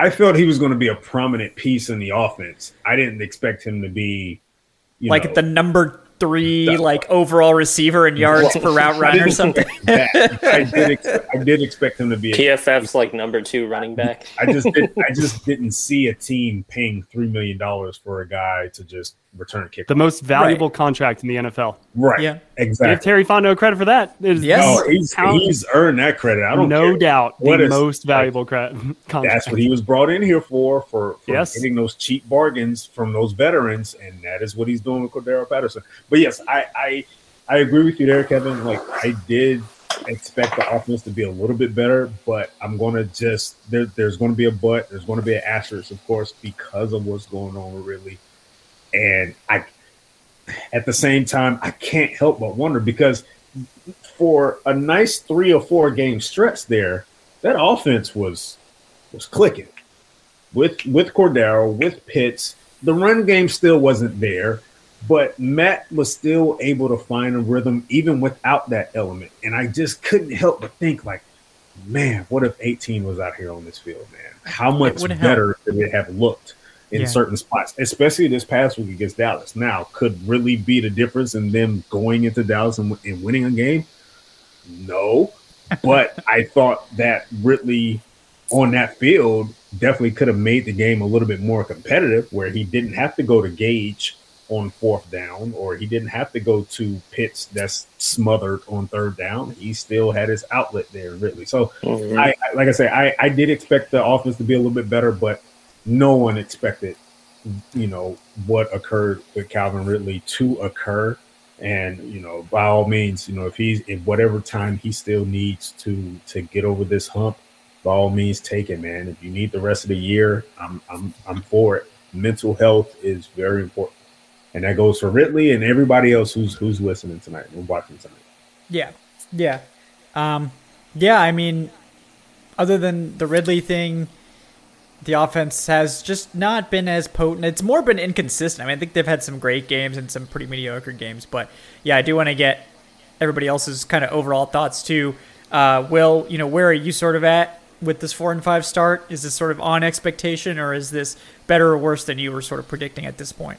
I felt he was going to be a prominent piece in the offense. I didn't expect him to be you like know, the number three That- like overall receiver in yards per route run or something. I did. Ex- I did expect him to be. A, PFF's like number two running back. I just. Did, I just didn't see a team paying three million dollars for a guy to just return kick. The most valuable contract in the NFL. right. Yeah. Give Exactly. Terry Fontenot credit for that. There's Yes. No, he's he's earned that credit. I don't. no care. doubt What the is- most valuable credit contract. That's what he was brought in here for, for, for Yes. getting those cheap bargains from those veterans, and that is what he's doing with Cordarrelle Patterson. But yes, I I, I agree with you there, Kevin. Like I did expect the offense to be a little bit better, but I'm gonna just there, there's gonna be a but, there's gonna be an asterisk, of course, because of what's going on with Ridley. And I at the same time, I can't help but wonder because for a nice three or four game stretch there, that offense was was clicking with with Cordarrelle, with Pitts. The run game still wasn't there, but Matt was still able to find a rhythm even without that element. And I just couldn't help but think, like, man, what if 18 was out here on this field, man? How much better could it have looked in Yeah. certain spots, especially this past week against Dallas? Now, could really be the difference in them going into Dallas and, and winning a game? No, but I thought that Ridley on that field definitely could have made the game a little bit more competitive where he didn't have to go to Gage on fourth down or he didn't have to go to Pitts that's smothered on third down. He still had his outlet there, Ridley. So Mhm. I, I like I say, I, I did expect the offense to be a little bit better, but no one expected, you know, what occurred with Calvin Ridley to occur. And you know, by all means, you know, if he's in whatever time he still needs to to get over this hump, by all means, take it, man. If you need the rest of the year, I'm I'm I'm for it. Mental health is very important, and that goes for Ridley and everybody else who's who's listening tonight and watching tonight. Yeah, yeah, um, yeah. I mean, other than the Ridley thing, the offense has just not been as potent. It's more been inconsistent. I mean, I think they've had some great games and some pretty mediocre games, but yeah, I do want to get everybody else's kind of overall thoughts too. Uh, Will, you know, where are you sort of at with this four and five start? Is this sort of on expectation, or is this better or worse than you were sort of predicting at this point?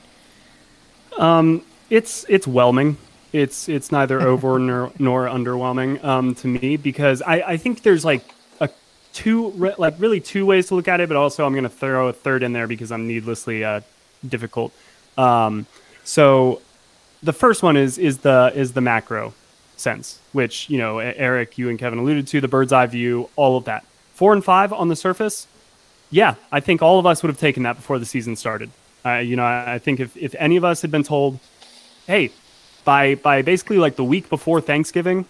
Um, it's it's whelming. It's it's neither over nor, nor underwhelming um, to me because I, I think there's like two like really two ways to look at it, but also I'm going to throw a third in there because I'm needlessly uh, difficult. Um, so the first one is is the is the macro sense, which you know Eric, you and Kevin alluded to the bird's eye view, all of that. Four and five on the surface, yeah, I think all of us would have taken that before the season started. Uh, you know, I, I think if, if any of us had been told, hey, by by basically like the week before Thanksgiving,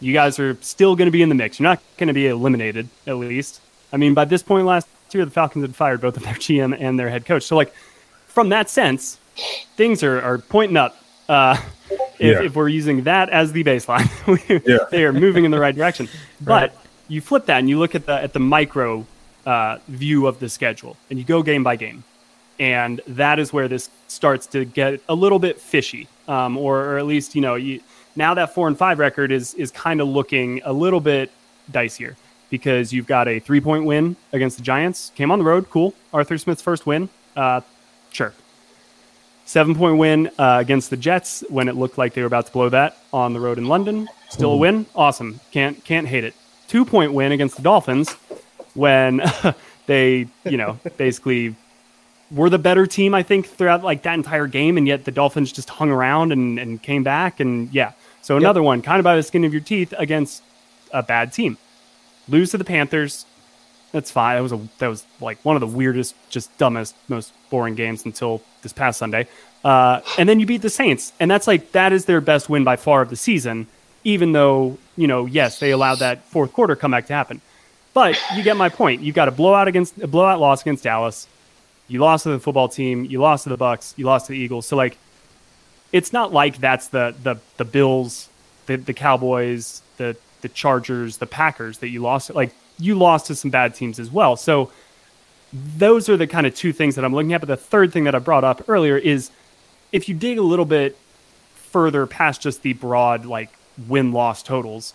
you guys are still going to be in the mix. You're not going to be eliminated, at least. I mean, by this point last year, the Falcons had fired both of their GM and their head coach. So, like, from that sense, things are, are pointing up. Uh, if, yeah. if, we're using that as the baseline, yeah. they are moving in the right direction. But you flip that and you look at the at the micro uh, view of the schedule, and you go game by game, and that is where this starts to get a little bit fishy, um, or, or, at least you know you, now that four and five record is is kind of looking a little bit dicier because you've got a three point win against the Giants, came on the road, cool. Arthur Smith's first win, uh, sure. Seven point win uh, against the Jets when it looked like they were about to blow that on the road in London. Still a win, awesome. Can't can't hate it. Two point win against the Dolphins when they, you know, basically were the better team, I think, throughout like that entire game, and yet the Dolphins just hung around and, and came back. And yeah, so another yep. one, kind of by the skin of your teeth against a bad team. Lose to the Panthers. That's fine. That was a that was like one of the weirdest, just dumbest, most boring games until this past Sunday. Uh, and then you beat the Saints, and that's like that is their best win by far of the season. Even though you know, yes, they allowed that fourth quarter comeback to happen. But you get my point. You got a blowout against a blowout loss against Dallas. You lost to the football team. You lost to the Bucks. You lost to the Eagles. So like, it's not like that's the the the Bills, the the Cowboys, the the Chargers, the Packers that you lost. Like you lost to some bad teams as well. So those are the kind of two things that I'm looking at. But the third thing that I brought up earlier is if you dig a little bit further past just the broad like win loss totals,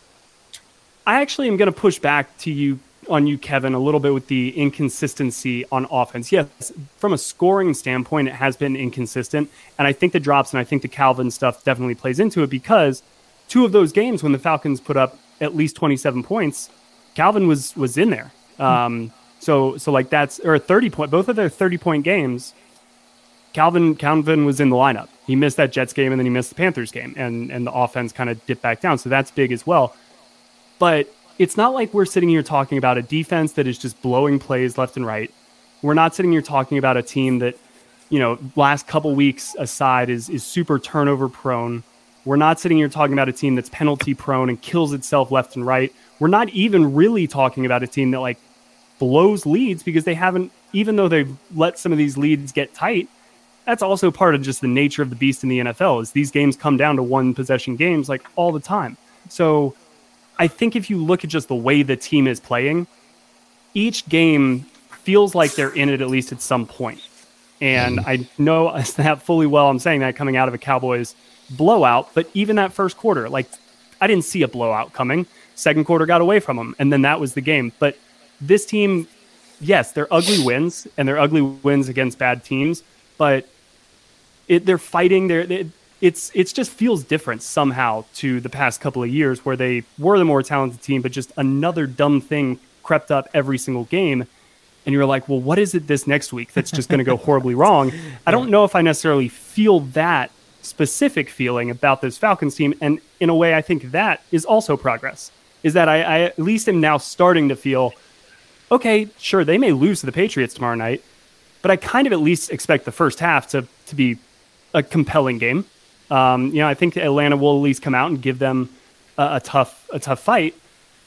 I actually am going to push back to you on you, Kevin, a little bit with the inconsistency on offense. Yes, from a scoring standpoint, it has been inconsistent. And I think the drops and I think the Calvin stuff definitely plays into it because two of those games when the Falcons put up at least 27 points, Calvin was was in there. Um, so so like that's or 30 point both of their 30 point games, Calvin Calvin was in the lineup. He missed that Jets game and then he missed the Panthers game and and the offense kind of dipped back down. So that's big as well. But it's not like we're sitting here talking about a defense that is just blowing plays left and right. We're not sitting here talking about a team that, you know, last couple weeks aside is is super turnover prone. We're not sitting here talking about a team that's penalty prone and kills itself left and right. We're not even really talking about a team that like blows leads because they haven't even though they've let some of these leads get tight. That's also part of just the nature of the beast in the NFL is these games come down to one possession games like all the time. So I think if you look at just the way the team is playing, each game feels like they're in it at least at some point. And. I know that fully well. I'm saying that coming out of a Cowboys blowout, but even that first quarter, like I didn't see a blowout coming. Second quarter got away from them, and then that was the game. But this team, yes, they're ugly wins, and they're ugly wins against bad teams, but it, they're fighting. They're, they, it's it's just feels different somehow to the past couple of years where they were the more talented team, but just another dumb thing crept up every single game. And you're like, well, what is it this next week that's just going to go horribly wrong? I don't know if I necessarily feel that specific feeling about this Falcons team. And in a way, I think that is also progress. Is that I, I at least am now starting to feel, okay, sure, they may lose to the Patriots tomorrow night, but I kind of at least expect the first half to to be a compelling game. Um, you know, I think Atlanta will at least come out and give them a, a, tough a tough fight.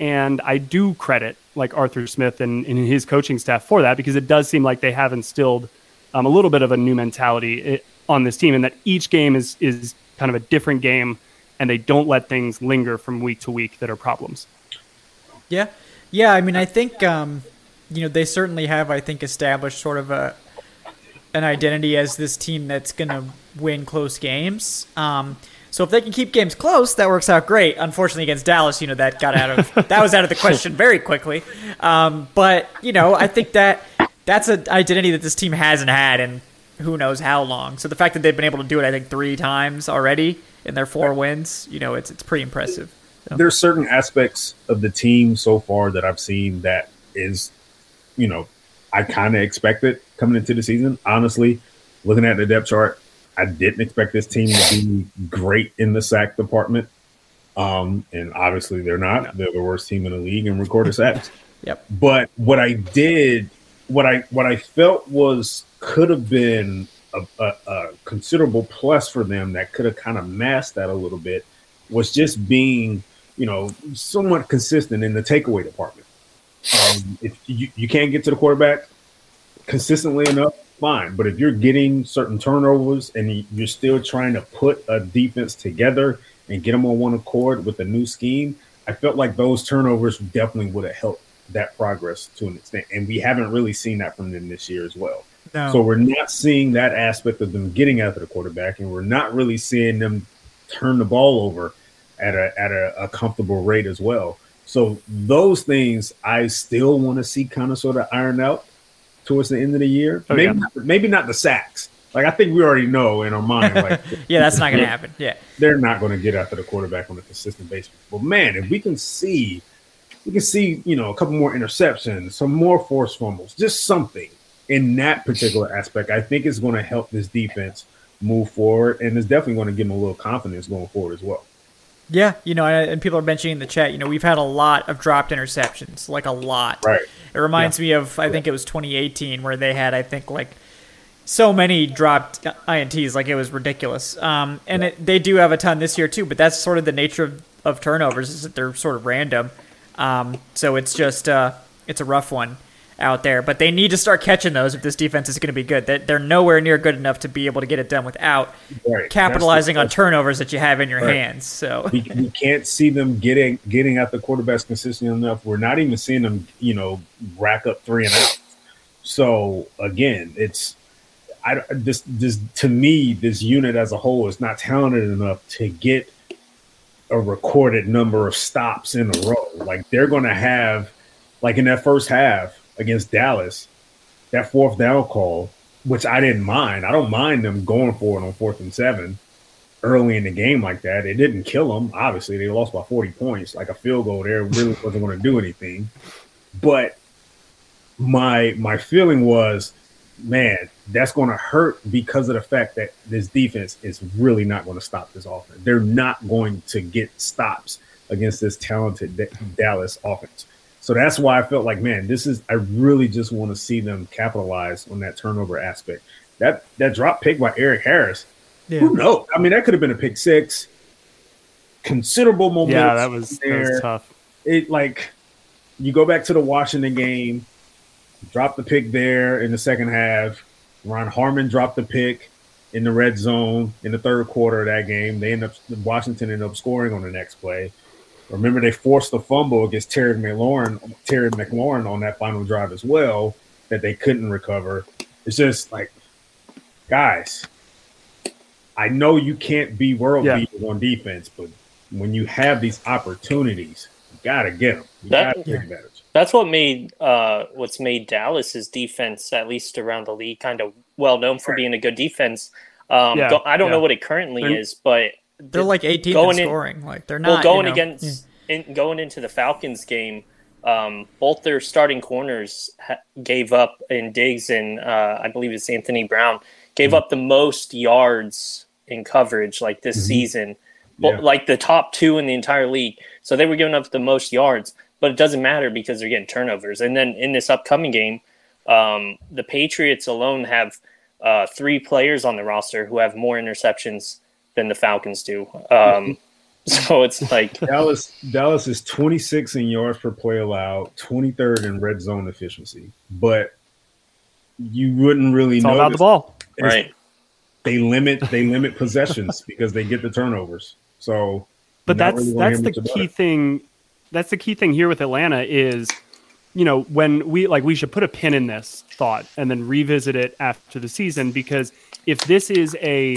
And I do credit like Arthur Smith and, and his coaching staff for that because it does seem like they have instilled um, a little bit of a new mentality eh, on this team, and that each game is is kind of a different game, and they don't let things linger from week to week that are problems. Yeah, yeah. I mean, I think um, you know they certainly have. I think established sort of a an identity as this team that's going to win close games. Um, so if they can keep games close, that works out great. Unfortunately, against Dallas, you know that got out of that was out of the question very quickly. Um, but you know, I think that that's an identity that this team hasn't had in who knows how long. So the fact that they've been able to do it, I think, three times already in their four wins, you know, it's it's pretty impressive. So. There's certain aspects of the team so far that I've seen that is, you know, I kind of expected coming into the season. Honestly, looking at the depth chart, I didn't expect this team to be great in the sack department. Um, and obviously they're not. They're the worst team in the league in recorded sacks. yep. But what I did, what I what I felt was could have been a, a, a considerable plus for them that could have kind of masked that a little bit was just being, you know, somewhat consistent in the takeaway department. Um, if you, you can't get to the quarterback consistently enough, fine. But if you're getting certain turnovers and you're still trying to put a defense together and get them on one accord with a new scheme, I felt like those turnovers definitely would have helped that progress to an extent. And we haven't really seen that from them this year as well. No. So we're not seeing that aspect of them getting after the quarterback, and we're not really seeing them turn the ball over at a at a, a comfortable rate as well. So those things I still want to see kind of sort of iron out towards the end of the year. Oh, maybe yeah. not, maybe not the sacks. Like I think we already know in our mind, like yeah, that's not going to happen. Yeah, they're not going to get after the quarterback on a consistent basis. But man, if we can see, we can see, you know, a couple more interceptions, some more forced fumbles, just something in that particular aspect, I think is going to help this defense move forward, and it's definitely going to give them a little confidence going forward as well. Yeah, you know, and people are mentioning in the chat, you know, we've had a lot of dropped interceptions, like a lot. Right. It reminds yeah. me of, I think it was 2018, where they had, I think, like so many dropped ints, like it was ridiculous. Um, and it, they do have a ton this year too, but that's sort of the nature of, of turnovers is that they're sort of random. Um, so it's just uh, it's a rough one out there, but they need to start catching those if this defense is going to be good. They're nowhere near good enough to be able to get it done without right. capitalizing on turnovers that you have in your right. hands. So we, we, can't see them getting getting at the quarterbacks consistently enough. We're not even seeing them, you know, rack up three and out. So again, it's I this this to me this unit as a whole is not talented enough to get a recorded number of stops in a row. Like they're going to have like in that first half against Dallas, that fourth down call, which I didn't mind. I don't mind them going for it on fourth and seven early in the game like that. It didn't kill them. Obviously, they lost by 40 points. Like a field goal there really wasn't going to do anything. But my my feeling was, man, that's going to hurt because of the fact that this defense is really not going to stop this offense. They're not going to get stops against this talented Dallas offense. So that's why I felt like, man, this is I really just want to see them capitalize on that turnover aspect. That that drop pick by Erik Harris. Yeah. Who knows? I mean, that could have been a pick six. Considerable momentum. Yeah, that was, there. that was tough. It like you go back to the Washington game, drop the pick there in the second half. Duron Harmon dropped the pick in the red zone in the third quarter of that game. They end up Washington ended up scoring on the next play. Remember, they forced the fumble against Terry McLaurin, Terry McLaurin on that final drive as well that they couldn't recover. It's just like, guys, I know you can't be world yeah. beaters on defense, but when you have these opportunities, you gotta get them. You that, gotta take advantage. That's what made uh, what's made Dallas's defense, at least around the league, kind of well known for right. being a good defense. Um, yeah, I don't yeah. know what it currently is, but they're like 18 going in scoring. Like they're not well, going you know, against in, going into the Falcons game. Um, both their starting corners ha- gave up in Diggs and uh, I believe it's Anthony Brown gave mm-hmm. up the most yards in coverage like this mm-hmm. season, yeah. like the top two in the entire league. So they were giving up the most yards, but it doesn't matter because they're getting turnovers. And then in this upcoming game, um, the Patriots alone have uh, three players on the roster who have more interceptions than the Falcons do. Um, so it's like Dallas. Dallas is 26 in yards per play allowed, 23rd in red zone efficiency, but you wouldn't really know about the ball, right? They limit they limit possessions because they get the turnovers. So, but that's really that's the key thing. That's the key thing here with Atlanta is, you know, when we like we should put a pin in this thought and then revisit it after the season because if this is a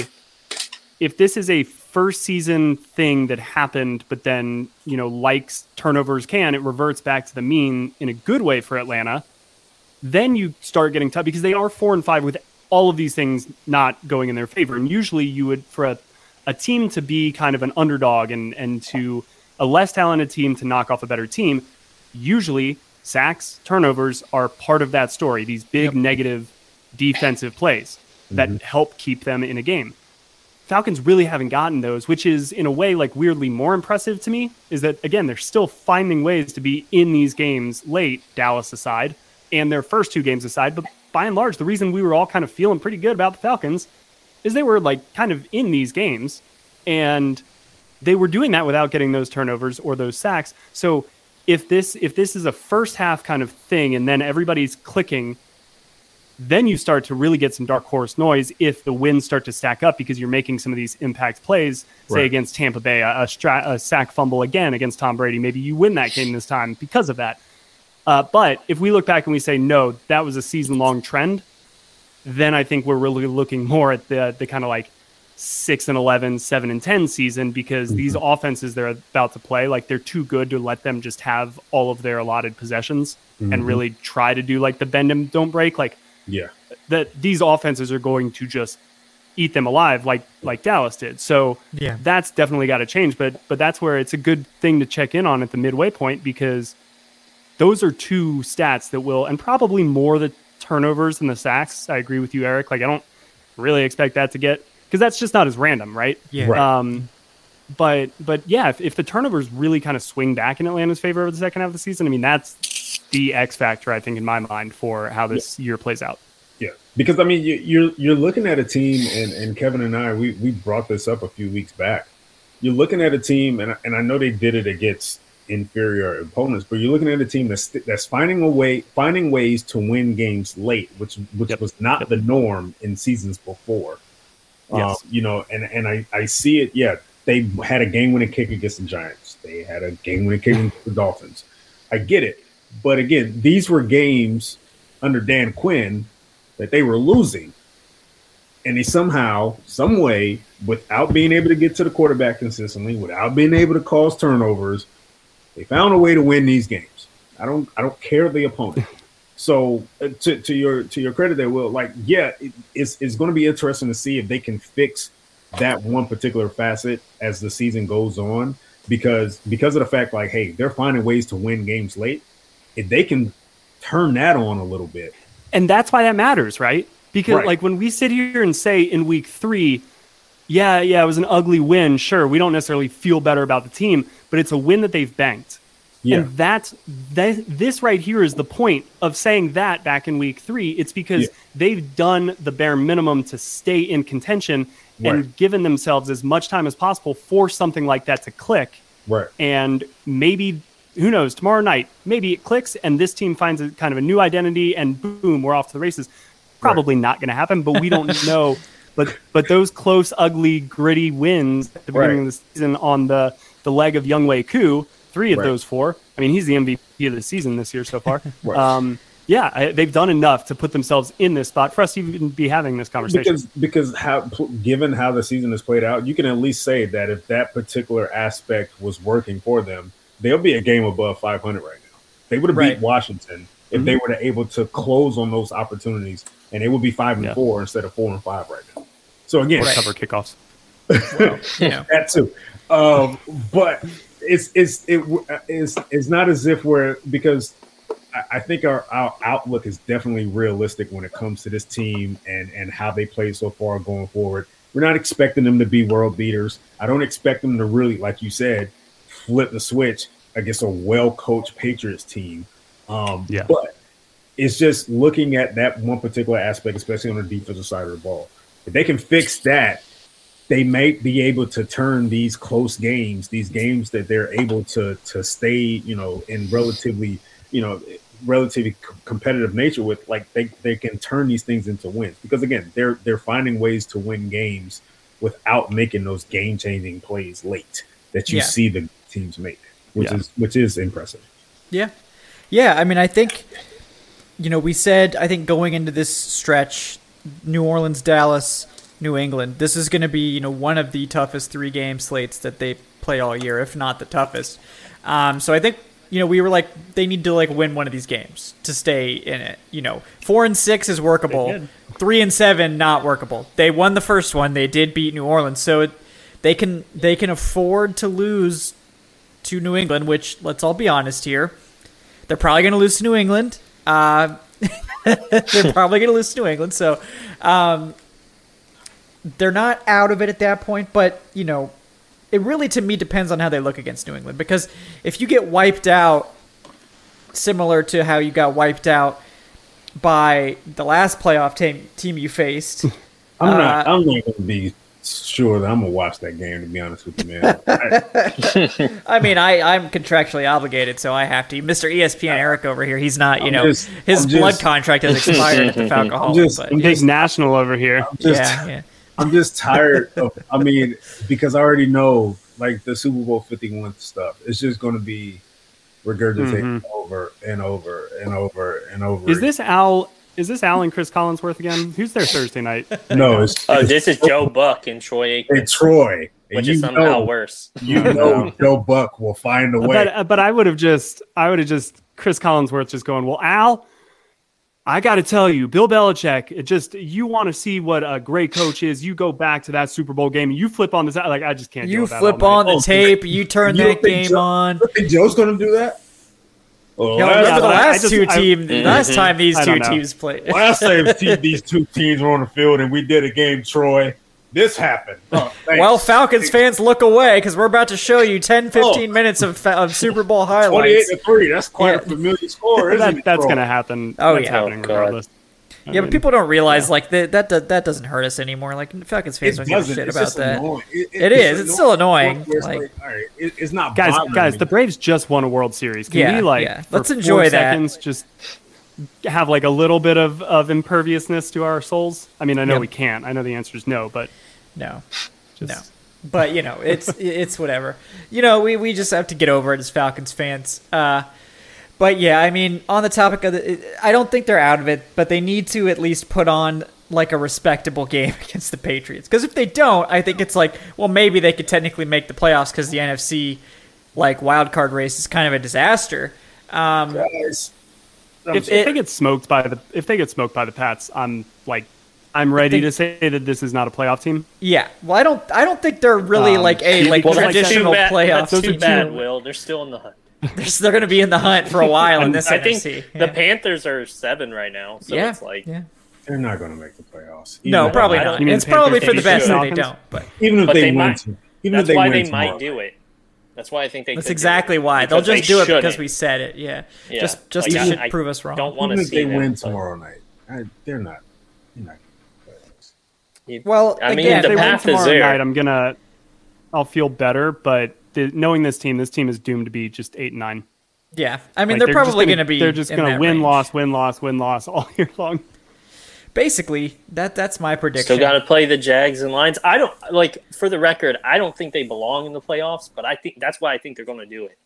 if this is a first season thing that happened, but then, you know, likes turnovers can, it reverts back to the mean in a good way for Atlanta, then you start getting tough because they are four and five with all of these things not going in their favor. And usually you would, for a, a team to be kind of an underdog and, and to a less talented team to knock off a better team, usually sacks, turnovers are part of that story. These big yep. negative defensive plays that mm-hmm. help keep them in a game. Falcons really haven't gotten those, which is in a way like weirdly more impressive to me. Is that again, they're still finding ways to be in these games late, Dallas aside, and their first two games aside. But by and large, the reason we were all kind of feeling pretty good about the Falcons is they were like kind of in these games and they were doing that without getting those turnovers or those sacks. So if this if this is a first half kind of thing and then everybody's clicking then you start to really get some dark horse noise if the wins start to stack up because you're making some of these impact plays, say right. against Tampa Bay, a, a, stra- a, sack fumble again against Tom Brady. Maybe you win that game this time because of that. Uh, but if we look back and we say, no, that was a season long trend, then I think we're really looking more at the, the kind of like 6 and 11, 7 and 10 season because mm-hmm. these offenses they're about to play, like they're too good to let them just have all of their allotted possessions mm-hmm. and really try to do like the bend and don't break. Like, yeah. That these offenses are going to just eat them alive like like Dallas did. So yeah. that's definitely got to change. But but that's where it's a good thing to check in on at the midway point because those are two stats that will and probably more the turnovers than the sacks. I agree with you, Eric. Like I don't really expect that to get because that's just not as random, right? Yeah. Right. Um, but but yeah, if, if the turnovers really kind of swing back in Atlanta's favor over the second half of the season, I mean that's the X factor, I think, in my mind for how this yeah. year plays out. Yeah, because I mean, you, you're you're looking at a team, and, and Kevin and I, we we brought this up a few weeks back. You're looking at a team, and and I know they did it against inferior opponents, but you're looking at a team that's that's finding a way, finding ways to win games late, which which yep. was not yep. the norm in seasons before. Yes. Um, you know, and and I I see it. Yeah, they had a game winning kick against the Giants. They had a game winning kick against the Dolphins. I get it. But again, these were games under Dan Quinn that they were losing. And they somehow, some way, without being able to get to the quarterback consistently, without being able to cause turnovers, they found a way to win these games. I don't I don't care the opponent. So uh, to, to your to your credit there, Will, like, yeah, it, it's it's going to be interesting to see if they can fix that one particular facet as the season goes on because because of the fact like hey they're finding ways to win games late if they can turn that on a little bit. And that's why that matters, right? Because right. like when we sit here and say in week three, yeah, yeah, it was an ugly win. Sure, we don't necessarily feel better about the team, but it's a win that they've banked. Yeah. And that's that, this right here is the point of saying that back in week three. It's because yeah. they've done the bare minimum to stay in contention and given themselves as much time as possible for something like that to click. Right. And maybe who knows, tomorrow night, maybe it clicks and this team finds a kind of a new identity and boom, we're off to the races. Probably right. not going to happen, but we don't know. But but those close, ugly, gritty wins at the beginning right. of the season on the the leg of Younghoe Koo, three of right. those four. I mean, he's the MVP of the season this year so far. um, yeah, I, they've done enough to put themselves in this spot for us to even be having this conversation. Because because how given how the season has played out, you can at least say that if that particular aspect was working for them, they'll be a game above 500 right now. They would have right. beat Washington if mm-hmm. they were able to close on those opportunities, and they would be five and yeah. four instead of four and five right now. So again, right. cover kickoffs. well, yeah, that too. Um, but it's it's it's it's not as if we're because I think our, our outlook is definitely realistic when it comes to this team and and how they played so far going forward. We're not expecting them to be world beaters. I don't expect them to really, like you said, flip the switch against a well coached Patriots team. Um, yeah. But it's just looking at that one particular aspect, especially on the defensive side of the ball. If they can fix that, they may be able to turn these close games, these games that they're able to to stay, you know, in relatively, you know, relatively competitive nature with, like they, they can turn these things into wins. Because again, they're they're finding ways to win games without making those game changing plays late that you yeah. see the teams make, which yeah. is which is impressive. Yeah, yeah. I mean, I think you know we said I think going into this stretch, New Orleans, Dallas, New England, this is going to be you know one of the toughest three game slates that they play all year, if not the toughest. Um, so I think you know, we were like, they need to like win one of these games to stay in it. You know, four and six is workable. Three and seven not workable. They won the first one. They did beat New Orleans, so it, they can they can afford to lose to New England. Which let's all be honest here, they're probably going to lose to New England. Uh, they're probably going to lose to New England. So um, they're not out of it at that point. But you know, it really to me depends on how they look against New England because if you get wiped out similar to how you got wiped out by the last playoff team team you faced I'm not. Uh, I'm not going to be sure I'm gonna watch that game. To be honest with you, man. I, I mean I I'm contractually obligated so I have to Mr. ESPN Eric over here he's not you I'm know just- his I'm blood just- contract has expired at the Falcon I'm just- but I'm Big national over here. just, yeah, yeah. I'm just tired of. I mean, because I already know like the Super Bowl 51 stuff. It's just going to be regurgitated over and over and over and over. Mm-hmm. Is this Al? Is this Al and Chris Collinsworth again? Who's there Thursday night? no? It's, Oh, it's this is Joe Buck and Troy Aikman, and Troy. And which you is somehow know, worse. You know, Joe Buck will find a way. But uh, but I would have just I would have just Chris Collinsworth just going. Well, Al, I got to tell you, Bill Belichick. It just you want to see what a great coach is. You go back to that Super Bowl game and you flip on this. Like I just can't. deal you with flip all on the Oh, tape you turn you that game Joe- on You think Joe's going to do that? Well, last, remember the but I- I last just- two I- teams last Mhm. time these I two teams played last time these two teams were on the field and we did a game, Troy. This happened. Oh. Well, Falcons fans, look away because we're about to show you 10, 15 Oh. minutes of, of Super Bowl highlights. 28 highlights. to 3. That's quite Yeah. a familiar score, isn't that, it? that's going to happen. Oh, that's yeah. happening Oh, God. regardless. I Yeah, but people don't realize like that that that doesn't hurt us anymore. Like Falcons fans It don't give a shit It's about that. annoying. It, It is. It's still annoying. It's Like- like, all right, it, it's not guys, guys, me. the Braves just won a World Series. Can Yeah, we like yeah. Let's four enjoy that. seconds just have like a little bit of, of imperviousness to our souls? I mean, I know Yep. we can't. I know the answer is no, but No, just no. But you know, it's it's whatever. You know, we, we just have to get over it as Falcons fans. Uh, but yeah, I mean, on the topic of the, I don't think they're out of it, but they need to at least put on like a respectable game against the Patriots. Because if they don't, I think it's like, well, maybe they could technically make the playoffs because the NFC like wild card race is kind of a disaster. Um, Guys, I'm if, sorry. if they get smoked by the if they get smoked by the Pats, I'm like I'm ready think- to say that this is not a playoff team. yeah, well, I don't, I don't think they're really Um, like a like well, that's too traditional bad. playoff That's Those too team. bad, Will. They're still in the hunt. They're, they're going to be in the hunt for a while in this I think NFC. the Panthers are seven right now, so yeah, it's like yeah. they're not going to make the playoffs. No, probably not. don't- mean It's the probably for the best the that they don't. But Even if But they, they win, might- to- even if that's they why win they might tomorrow. do it. That's why I think they. that's could do exactly it, why they'll just they do it because shouldn't. we said it. Yeah, Yeah. just just Like, to I- prove us wrong. Don't want Even to if see they them, win tomorrow night, I, they're not. They're not. Well, I mean, again, If the they win path is tomorrow there. night, I'm gonna I'll feel better. But the, knowing this team, this team is doomed to be just eight and nine. yeah. I mean, Like, they're, just probably going to be. They're just gonna win, range. loss, win, loss, win, loss all year long. Basically, that that's my prediction. Still got to play the Jags and Lions. I don't like. For the record, I don't think they belong in the playoffs, but I think that's why I think they're going to do it.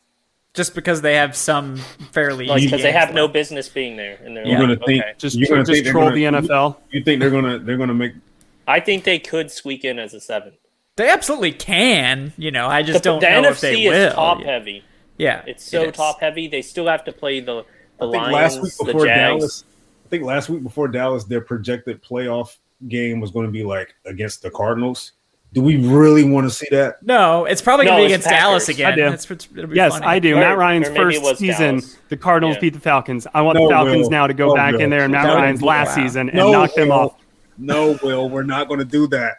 just because they have some fairly Like because they games have no business being there, and they're Yeah. You're like, gonna think okay. Just You're gonna just think troll gonna- the NFL. You think they're gonna they're gonna make I think they could squeak in as a seven. They absolutely can. You know, I just The, don't the know NFC if they is will. top yeah. heavy. Yeah, It's so it is. top heavy. They still have to play the the I think Lions, last week the before Jags. Dallas, I think last week before Dallas, their projected playoff game was going to be like against the Cardinals. Do we really want to see that? No, it's probably No, going to be it's against Dallas again. I do. It's, it's, it'll be Yes, funny. I do. Or- Matt Ryan's or maybe it first season, Dallas. the Cardinals Yeah. beat the Falcons. I want No, the Falcons Will. now to go No, back Will. in there and Matt That Ryan's last wow. season and No, knock them off. No, Will, we're not going to do that.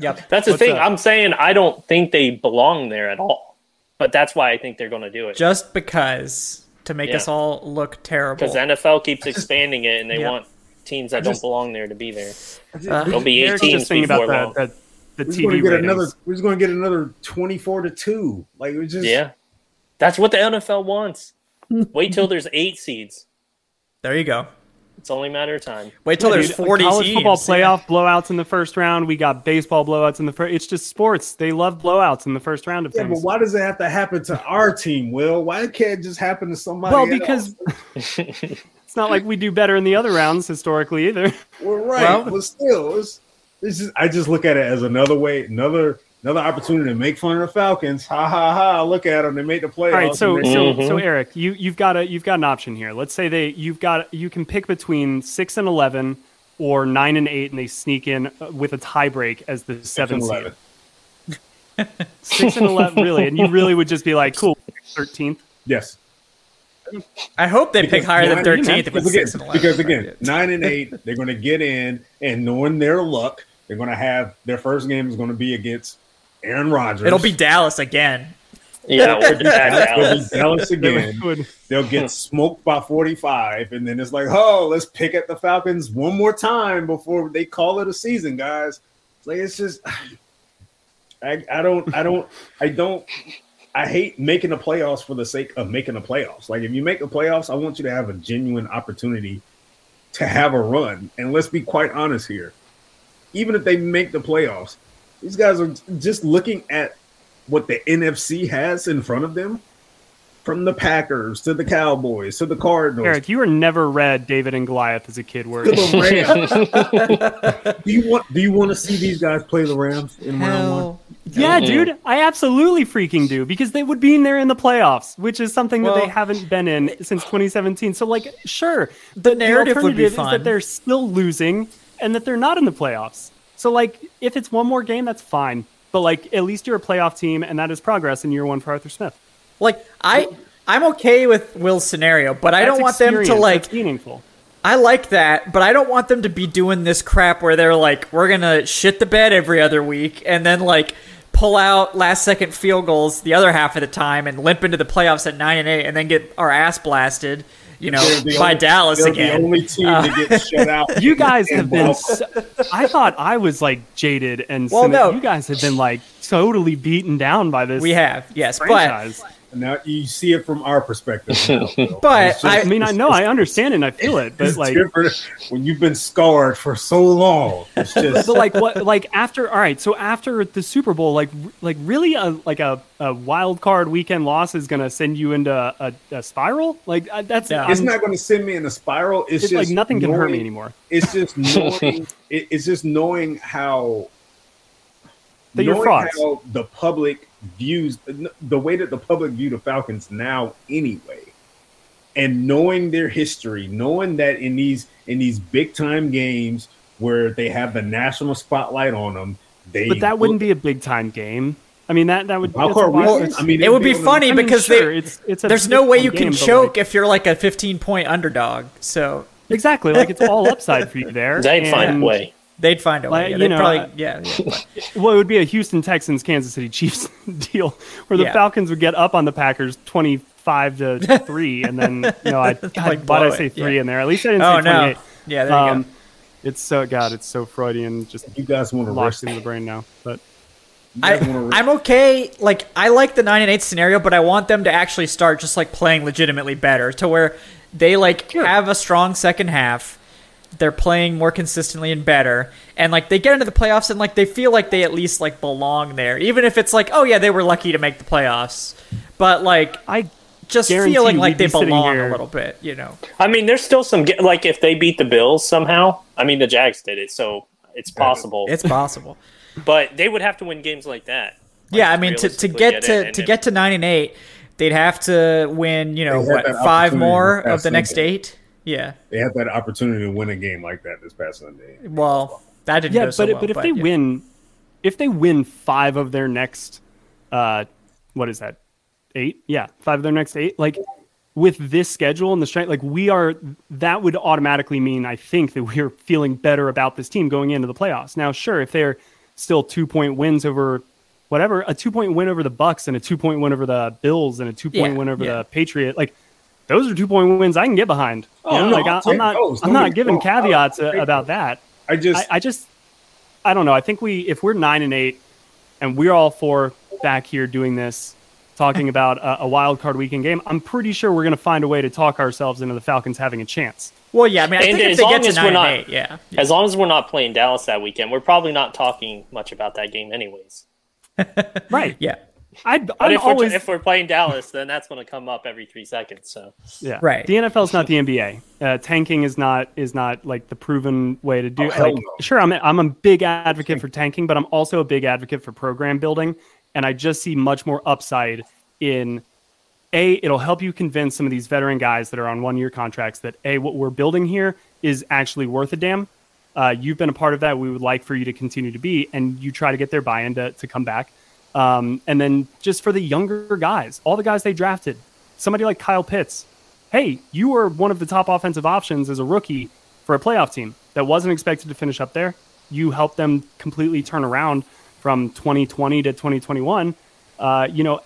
Yep. That's the What's thing. that? I'm saying I don't think they belong there at all. But that's why I think they're going to do it. Just because to make Yeah. us all look terrible. Because NFL keeps expanding it, and they Yep. want teams that just- don't belong there to be there. Uh, There'll be eight Eric's teams just thinking before about long. the, the, the We're just going to get another. We're just going to get another twenty-four to two. Like we just Yeah, that's what the NFL wants. Wait till there's eight seeds. there you go. It's only a matter of time. Wait till Yeah, there's dude, 40 college teams. football Yeah. playoff blowouts in the first round. We got baseball blowouts in the first. It's just sports. They love blowouts in the first round of Yeah, things. but why does it have to happen to our team, Will? Why can't it just happen to somebody? well, else? because it's not like we do better in the other rounds historically either. we're right, Well- but still, it's, it's just I just look at it as another way, another another opportunity to make fun of the Falcons. Ha ha ha! Look at them; they made the playoffs. All right, so and they- so so Eric, you you've got a you've got an option here. Let's say they you've got you can pick between six and eleven or nine and eight, and they sneak in uh, with a tiebreak as the Six and seventh seed. Six and eleven, really, and you really would just be like, cool, thirteenth. Yes, I hope they pick Because higher than thirteenth if it's because again, six and eleven. because again, nine and eight, they're going to get in, and knowing their luck, they're going to have their first game is going to be against Aaron Rodgers. it'll be Dallas again. Yeah, we're the bad It'll be Dallas. Dallas again. They'll get smoked by 45, and then it's like, oh, let's pick at the Falcons one more time before they call it a season, guys. It's like it's just, I, I don't, I don't, I don't, I hate making the playoffs for the sake of making the playoffs. Like if you make the playoffs, I want you to have a genuine opportunity to have a run. And let's be quite honest here, even if they make the playoffs, these guys are just looking at what the NFC has in front of them from the Packers to the Cowboys to the Cardinals Eric, you were never read David and Goliath as a kid, were you? do you want do you want to see these guys play the Rams in round one? Hell, Yeah, dude, I absolutely freaking do because they would be in there in the playoffs, which is something that they haven't been in since 2017. So, like, sure, The narrative would be alternative is that they're still losing and that they're not in the playoffs. So, like, if it's one more game, that's fine. But like, at least you're a playoff team, and that is progress in year one for Arthur Smith. Like I, I'm okay with Will's scenario, but I don't want them to like. Meaningful. I like that, but I don't want them to be doing this crap where they're like, we're gonna shit the bed every other week, and then like pull out last second field goals the other half of the time and limp into the playoffs at nine and eight, and then get our ass blasted, you know, by only- Dallas again. The only team to get uh, shut out. You guys have been. So, I thought I was like jaded and Well, cynical. no. you guys have been like totally beaten down by this. we have, yes, but franchise. Now you see it from our perspective. now, But just- I- I mean, I know, I understand, and I feel it, but it's like, different when you've been scarred for so long. It's just but like what like after all right so after the super bowl like like really a like a, a wild card weekend loss is gonna send you into a, a spiral like uh, that's Yeah. it's I'm- not going to send me in a spiral. It's, it's just like nothing can hurt me anymore It's just knowing. it, it's just knowing how That you're knowing how the public views the way that the public view the Falcons now anyway, and knowing their history, knowing that in these in these big time games where they have the national spotlight on them, they but that wouldn't be a big time game i mean that that would How it's wild- we- I mean, it would be it'd be- funny I mean, because sure, they, it's, it's a there's no way you can game, but, choke like- if you're like a 15 point underdog. So exactly like it's all upside for you there They'd find a way. They'd find a way. Like, Yeah, you they'd know, probably, uh, yeah, yeah. well it would be a houston texans kansas city chiefs deal where the Yeah. falcons would get up on the packers 25 to 3 and then you know i God, Like, why did i say 3 yeah. in there at least i didn't Oh say no, yeah, there you um, go. It's so God, it's so Freudian, just You guys want to rush locked into the brain now. But I, guys wanna rush- I'm okay. Like I like the nine and eight scenario, but I want them to actually start just like playing legitimately better, to where they like have a strong second half. They're playing more consistently and better, and like they get into the playoffs and like they feel like they at least like belong there, even if it's like, oh yeah, they were lucky to make the playoffs, but like I just guarantee feeling like they sitting belong here- a little bit, you know. I mean, there's still some like if they beat the Bills somehow. I mean, the Jags did it, so it's possible. It's possible. but they would have to win games like that. Like, yeah, I mean to, to realistically get to to get to nine and eight, they'd have to win. You know what, five more of the next Sunday. eight. Yeah. They had that opportunity to win a game like that this past Sunday. Well, that didn't yeah, go but so well, but if they yeah. win, if they win five of their next, uh, what is that? Eight? Yeah, five of their next eight. Like with this schedule and the strength, like we are, that would automatically mean I think that we're feeling better about this team going into the playoffs. Now, sure, if they're still two point wins over whatever, a two point win over the Bucks and a two point win over the Bills and a two point Yeah, win over yeah. the Patriot, like. Those are two point wins I can get behind. You Oh, know, no, like I'll I, take I'm not, those. I'm Don't not get me giving wrong. Caveats I'll about that. I just I, I just I don't know. I think we if we're nine and eight and we're all four back here doing this, talking about a, a wild card weekend game, I'm pretty sure we're going to find a way to talk ourselves into the Falcons having a chance. Well, yeah, I mean, I And think as they long get to as we're not- and eight, yeah, As long as we're not playing Dallas that weekend, we're probably not talking much about that game, anyways. Right. yeah, I'd, But I'm if we're, always if we're playing Dallas, then that's going to come up every three seconds. So yeah. Right. The NFL is not the NBA. Uh, tanking is not is not like the proven way to do. Oh, like, no. sure, I'm a, I'm a big advocate for tanking, but I'm also a big advocate for program building, and I just see much more upside in a. It'll help you convince some of these veteran guys that are on one year contracts that a what we're building here is actually worth a damn. Uh, you've been a part of that. We would like for you to continue to be, and you try to get their buy-in to, to come back. Um, and then just for the younger guys, all the guys they drafted, somebody like Kyle Pitts, hey, you were one of the top offensive options as a rookie for a playoff team that wasn't expected to finish up there. You helped them completely turn around from 2020 to 2021. Uh, you know,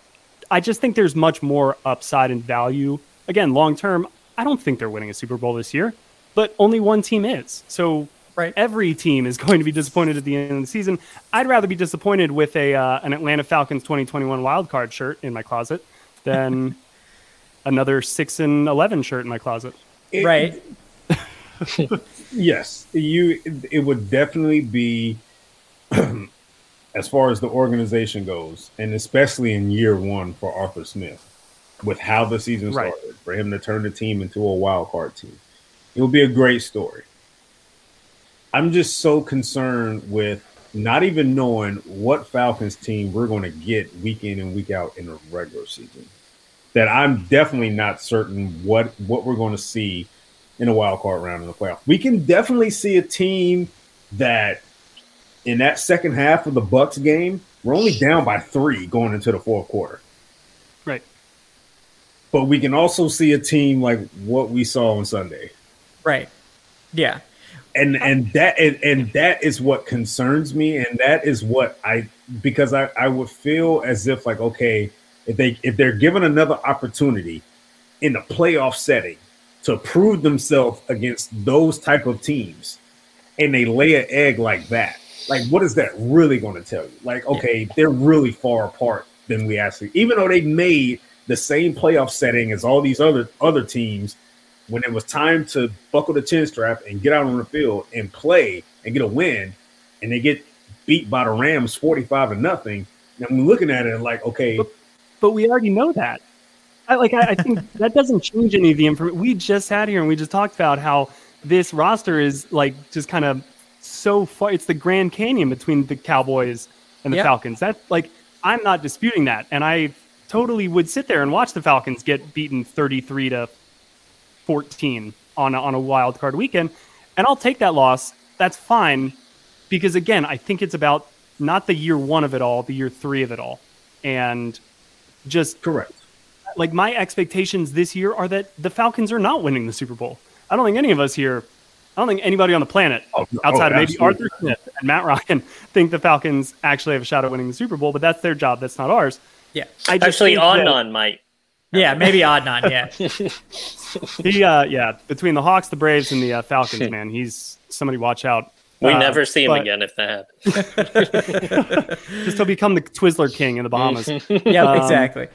I just think there's much more upside and value. Again, long term, I don't think they're winning a Super Bowl this year, but only one team is. So Right. every team is going to be disappointed at the end of the season. I'd rather be disappointed with a uh, an Atlanta Falcons 2021 wild card shirt in my closet than another six and eleven shirt in my closet. It- Right. Yes, you. It would definitely be, as far as the organization goes, and especially in year one for Arthur Smith, with how the season Right. started, for him to turn the team into a wild card team, it would be a great story. I'm just so concerned with not even knowing what Falcons team we're going to get week in and week out in the regular season. That I'm definitely not certain what what we're going to see in a wild card round in the playoff. We can definitely see a team that in that second half of the Bucks game, we're only down by three going into the fourth quarter. Right. But we can also see a team like what we saw on Sunday. Right. Yeah. And and that and, and that is what concerns me and that is what i because i i would feel as if like okay if they if they're given another opportunity in the playoff setting to prove themselves against those type of teams and they lay an egg like that like what is that really going to tell you? Like okay they're really far apart than we actually even though they made the same playoff setting as all these other other teams when it was time to buckle the chin strap and get out on the field and play and get a win, and they get beat by the Rams 45 to nothing. And we're looking at it like, okay, But we already know that. I like. I, I think that doesn't change any of the information we just had here, and we just talked about how this roster is like just kind of so far. It's the Grand Canyon between the Cowboys and the Yeah. Falcons. That like I'm not disputing that, and I totally would sit there and watch the Falcons get beaten 33 to 14 on a, on a wild card weekend, and I'll take that loss. That's fine, because again, I think it's about not the year one of it all, the year three of it all, and just correct. like my expectations this year are that the Falcons are not winning the Super Bowl. I don't think any of us here, I don't think anybody on the planet Oh, outside Oh, of maybe. Arthur Smith and Matt Ryan think the Falcons actually have a shot at winning the Super Bowl, but that's their job. That's not ours. Yeah. I just actually, think that- Adnan might. Yeah. Maybe odd Adnan. Yeah. He, uh, yeah, between the Hawks, the Braves, and the uh, Falcons, man, he's somebody watch out. We Uh, never see him but again if that happens. Just to become the Twizzler King in the Bahamas. Yeah. Um, exactly.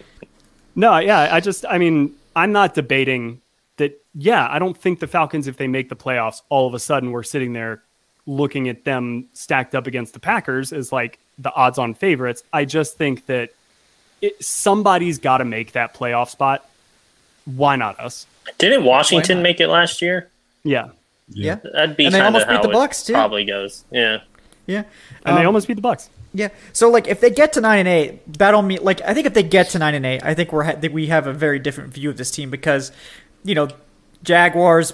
No, yeah, I just, I mean, I'm not debating that. Yeah, I don't think the Falcons, if they make the playoffs, all of a sudden we're sitting there looking at them stacked up against the Packers as like the odds on favorites. I just think that it, somebody's got to make that playoff spot. Why not us? Didn't Washington make it last year? Yeah. Yeah. That'd be And they almost beat the Bucks, too. Probably goes. Yeah. Yeah. And they Um, almost beat the Bucks. Yeah. So like if they get to 9 and 8, that'll mean like I think if they get to 9 and 8, I think we're ha- we have a very different view of this team because you know, Jaguars,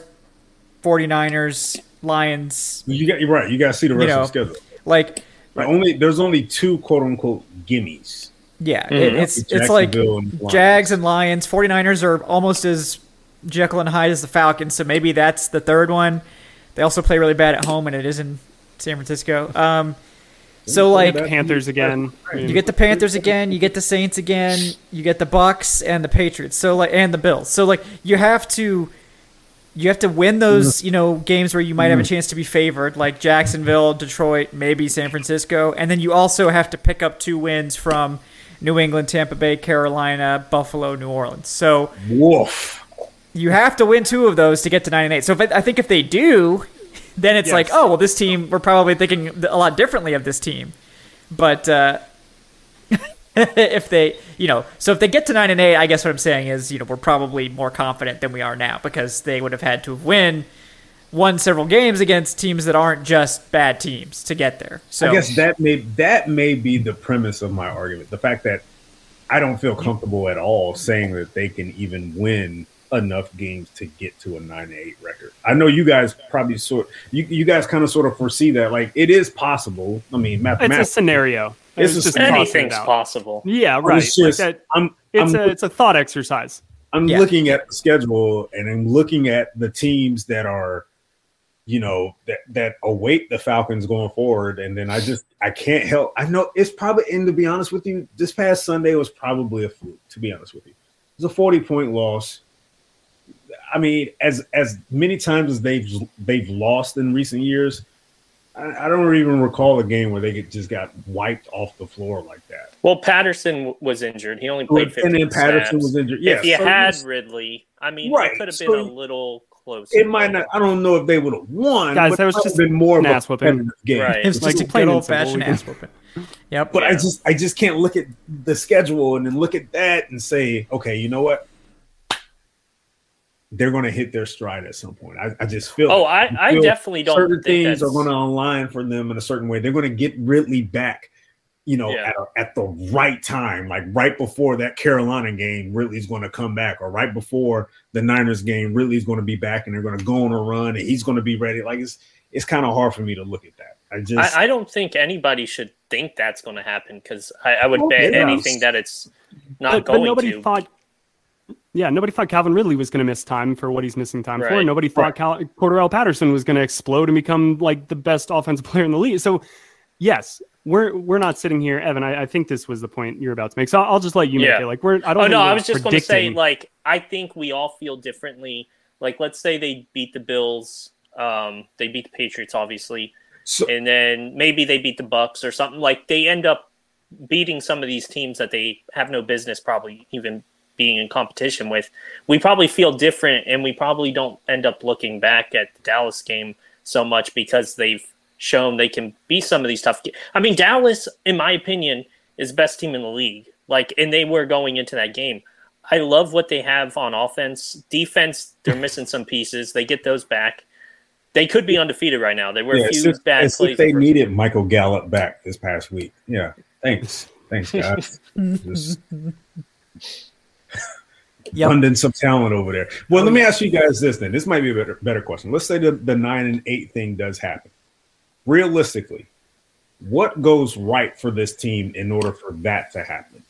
49ers, Lions, You got you're right. You got to see the You rest know, of the schedule. like Like only there's only two quote unquote gimmies. Yeah, it, it's It's it's like and Jags and Lions, 49ers are almost as Jekyll and Hyde as the Falcons, so maybe that's the third one. They also play really bad at home and it is in San Francisco. Um so like Panthers again. You get the Panthers again, you get the Saints again, you get the Bucks and the Patriots. So like and the Bills. So like you have to you have to win those, you know, games where you might have a chance to be favored, like Jacksonville, Detroit, maybe San Francisco, and then you also have to pick up two wins from New England, Tampa Bay, Carolina, Buffalo, New Orleans. So Woof. you have to win two of those to get to nine and eight. So if I think if they do, then it's Yes. like, oh well, this team we're probably thinking a lot differently of this team. But uh, if they, you know, so if they get to nine and eight, I guess what I'm saying is, you know, we're probably more confident than we are now because they would have had to win won several games against teams that aren't just bad teams to get there. So I guess that may that may be the premise of my argument. The fact that I don't feel comfortable at all saying that they can even win enough games to get to a nine eight record. I know you guys probably sort you, you guys kind of sort of foresee that like it is possible. I mean, it's a scenario. It's, it's just anything's possible. Yeah, right. It's just, like that, I'm, it's I'm, a it's a thought exercise. I'm Yeah. looking at the schedule and I'm looking at the teams that are, you know, that that await the Falcons going forward, and then I just I can't help. I know it's probably, and to be honest with you, this past Sunday was probably a fluke. To be honest with you, it was a 40 point loss. I mean, as as many times as they've they've lost in recent years, I, I don't even recall a game where they get, just got wiped off the floor like that. Well, Patterson was injured. He only played 15 and then Patterson snaps. was injured. Yeah, if you so had Ridley, I mean, Right, it could have so been a little closer. it might not. I don't know if they would have won. Guys, but that was just been more of an a whooping. game. Right. it was just Like, a plain old fashioned ass whooping. Yep. But I just I just can't look at the schedule and then look at that and say, okay, you know what? They're going to hit their stride at some point. I, I just feel. Oh, it. I, I feel definitely don't certain think things that's are going to align for them in a certain way. They're going to get Ridley back, you know, Yeah. at, a, at the right time, like right before that Carolina game. Ridley's going to come back, or right before the Niners game, Ridley's going to be back, and they're going to go on a run, and he's going to be ready. Like it's it's kind of hard for me to look at that. I just I, I don't think anybody should think that's going to happen because I, I would Oh, bet yeah. anything that it's not But, but going nobody to. thought. Yeah, nobody thought Calvin Ridley was going to miss time for what he's missing time for. Nobody thought Cal- Cordarrelle Patterson was going to explode and become like the best offensive player in the league. So, yes, we're we're not sitting here, Evan. I, I think this was the point you're about to make. So I'll just let you make it. Like we're. I don't. Oh no, I was just going to say like I think we all feel differently. Like let's say they beat the Bills, um, they beat the Patriots, obviously, So- and then maybe they beat the Bucks or something. Like they end up beating some of these teams that they have no business probably even being in competition with. We probably feel different, and we probably don't end up looking back at the Dallas game so much because they've shown they can be some of these tough. Ga- I mean, Dallas, in my opinion, is best team in the league. Like, and they were going into that game. I love what they have on offense. Defense, they're missing some pieces. They get those back. They could be undefeated right now. There were Yeah, a few just- bad it's plays. they the first- needed Michael Gallup back this past week. Yeah, thanks, thanks, guys. Just Yep. abundance of talent over there. Well, let me um, ask you guys this then. This might be a better better question. Let's say the, the nine and eight thing does happen. Realistically, what goes right for this team in order for that to happen?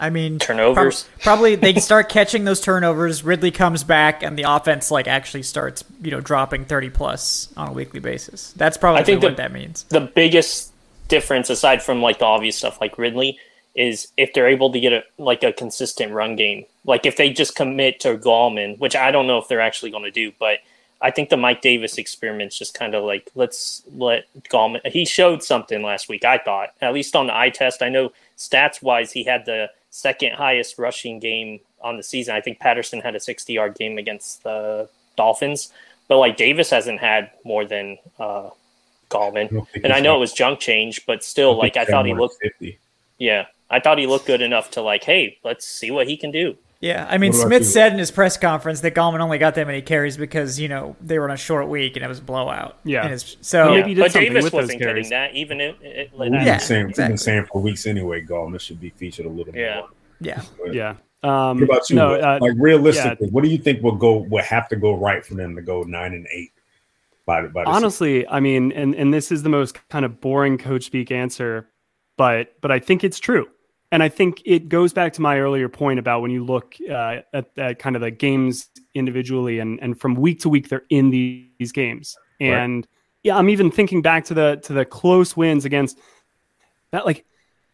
I mean, Turnovers. prob- probably they start catching those turnovers. Ridley comes back, and the offense like actually starts, you know, dropping thirty plus on a weekly basis. That's probably I think what the- that means. the biggest difference aside from like the obvious stuff like Ridley is if they're able to get a like a consistent run game. Like if they just commit to Gallman, which I don't know if they're actually going to do, but I think the Mike Davis experiment's just kind of like let's let Gallman. He showed something last week. I thought at least on the eye test. I know stats wise he had the second highest rushing game on the season. I think Patterson had a 60 yard game against the Dolphins, but like Davis hasn't had more than uh, Gallman. don't And I know it was junk change, but still, like I thought he looked. fifty. Yeah, I thought he looked good enough to like, hey, let's see what he can do. Yeah, I mean, Smith you? said in his press conference that Gallman only got that many carries because you know they were on a short week and it was a blowout. Yeah. His- so Maybe Yeah, he did but Davis with wasn't carries. getting that, even if. It, We've like, been Yeah, saying exactly. been saying for weeks anyway. Gallman should be featured a little Yeah. more. yeah, But Yeah. Um, What about you? No, uh, like realistically, what do you think will go? Will have to go right for them to go nine and eight? By the, by the honestly, I mean, and and this is the most kind of boring coach speak answer, but but I think it's true, and I think it goes back to my earlier point about when you look uh, at, at kind of the games individually, and and from week to week they're in these, these games, Right. and yeah, I'm even thinking back to the to the close wins against that like.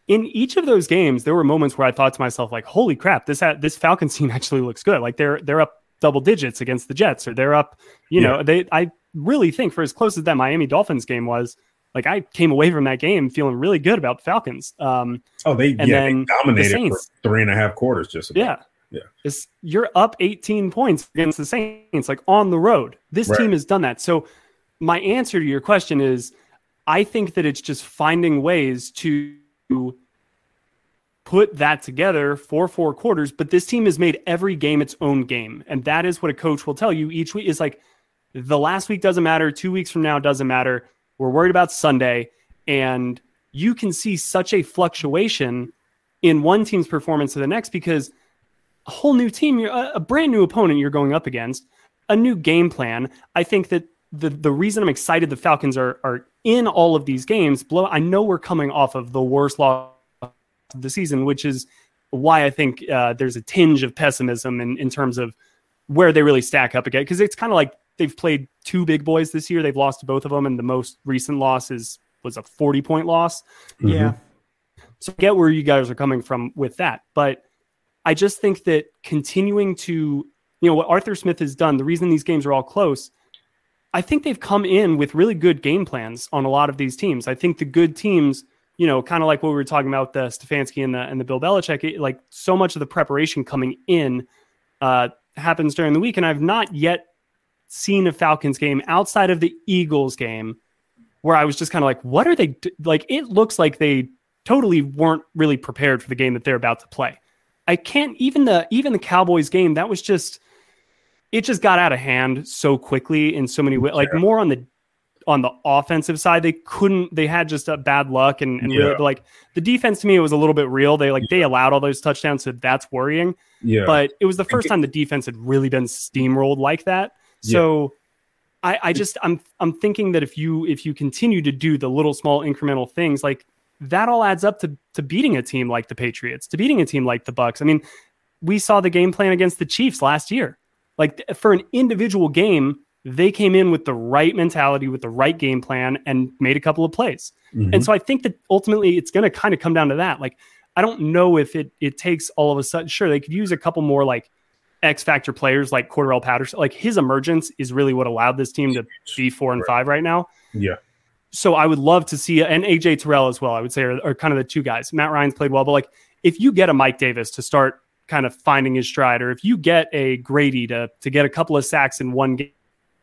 In each of those games, there were moments where I thought to myself, like, "Holy crap! This this Falcons team actually looks good. Like they're they're up double digits against the Jets, or they're up, you Yeah. know, they I really think for as close as that Miami Dolphins game was, like I came away from that game feeling really good about the Falcons. Um, Oh, they And yeah, they dominated the for three and a half quarters. Just about. yeah, Yeah. It's, you're up 18 points against the Saints, like on the road. This Right. team has done that. So my answer to your question is, I think that it's just finding ways to put that together for four quarters, but this team has made every game its own game. And that is what a coach will tell you each week is like the last week doesn't matter, two weeks from now doesn't matter. We're worried about Sunday. And you can see such a fluctuation in one team's performance to the next because a whole new team, you're a brand new opponent you're going up against, a new game plan. I think that the the reason I'm excited the Falcons are are in all of these games. Blow. I know we're coming off of the worst loss of the season, which is why I think uh, there's a tinge of pessimism in, in terms of where they really stack up again. Because it's kind of like they've played two big boys this year. They've lost to both of them, and the most recent loss is was a 40 point loss. Mm-hmm. Yeah. So I get where you guys are coming from with that, but I just think that continuing to, you know, what Arthur Smith has done, the reason these games are all close I think they've come in with really good game plans on a lot of these teams. I think the good teams, you know, kind of like what we were talking about the Stefanski and the and the Bill Belichick, it, like so much of the preparation coming in uh, happens during the week, and I've not yet seen a Falcons game outside of the Eagles game where I was just kind of like, what are they like? It looks like they totally weren't really prepared for the game that they're about to play. I can't even the even the Cowboys game that was just it just got out of hand so quickly in so many ways. Like more on the on the offensive side, they couldn't. They had just a bad luck, and, and yeah. really, like the defense to me, it was a little bit real. They like yeah. they allowed all those touchdowns, so that's worrying. Yeah, but it was the first time the defense had really been steamrolled like that. So. I, I just I'm I'm thinking that if you if you continue to do the little small incremental things like that all adds up to to beating a team like the Patriots, to beating a team like the Bucks. I mean, we saw the game plan against the Chiefs last year. Like for an individual game, they came in with the right mentality, with the right game plan, and made a couple of plays. Mm-hmm. And so I think that ultimately it's going to kind of come down to that. Like I don't know if it it takes all of a sudden. Sure, they could use a couple more like X factor players like Cordarrelle Patterson. Like his emergence is really what allowed this team to be four and five right now. Yeah. So I would love to see and AJ Terrell as well. I would say are, are kind of the two guys. Matt Ryan's played well, but like if you get a Mike Davis to start kind of finding his stride, or if you get a Grady to to get a couple of sacks in one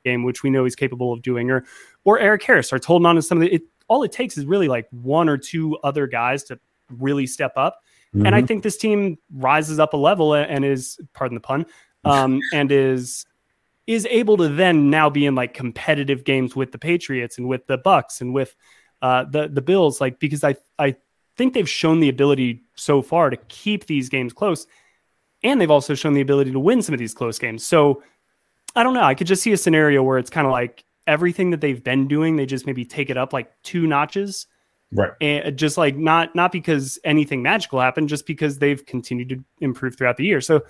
game, which we know he's capable of doing, or or Erik Harris starts holding on to some of the, it, all it takes is really like one or two other guys to really step up. Mm-hmm. And I mm-hmm. think this team rises up a level and is, pardon the pun, um, and is is able to then now be in like competitive games with the Patriots and with the Bucks and with uh, the the Bills, like because I I think they've shown the ability so far to keep these games close and they've also shown the ability to win some of these close games. So I don't know. I could just see a scenario where it's kind of like everything that they've been doing, they just maybe take it up like two notches. Right. And just like not not because anything magical happened, just because they've continued to improve throughout the year. So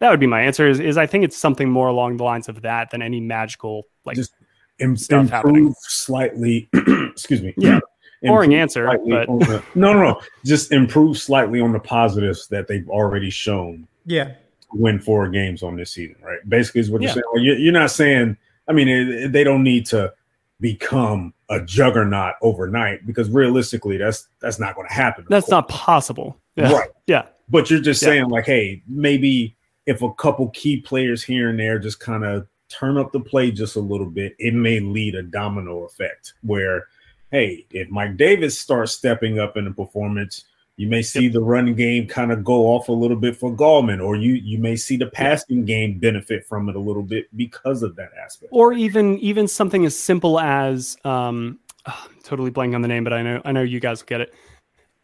that would be my answer is, is I think it's something more along the lines of that than any magical like just Im- stuff happening. slightly excuse me. Yeah. Boring answer, but the, no, no, no. Just improve slightly on the positives that they've already shown yeah. Win four games on this season, right? Basically, is what yeah. you're saying. You're not saying. I mean, it, they don't need to become a juggernaut overnight because realistically, that's that's not going to happen. That's not possible. Yeah. Right. Yeah. But you're just yeah. saying, like, hey, maybe if a couple key players here and there just kind of turn up the play just a little bit, it may lead a domino effect where, hey, if Mike Davis starts stepping up in the performance, you may see the running game kind of go off a little bit for Gallman, or you you may see the passing game benefit from it a little bit because of that aspect. Or even even something as simple as um, oh, totally blank on the name, but I know I know you guys will get it.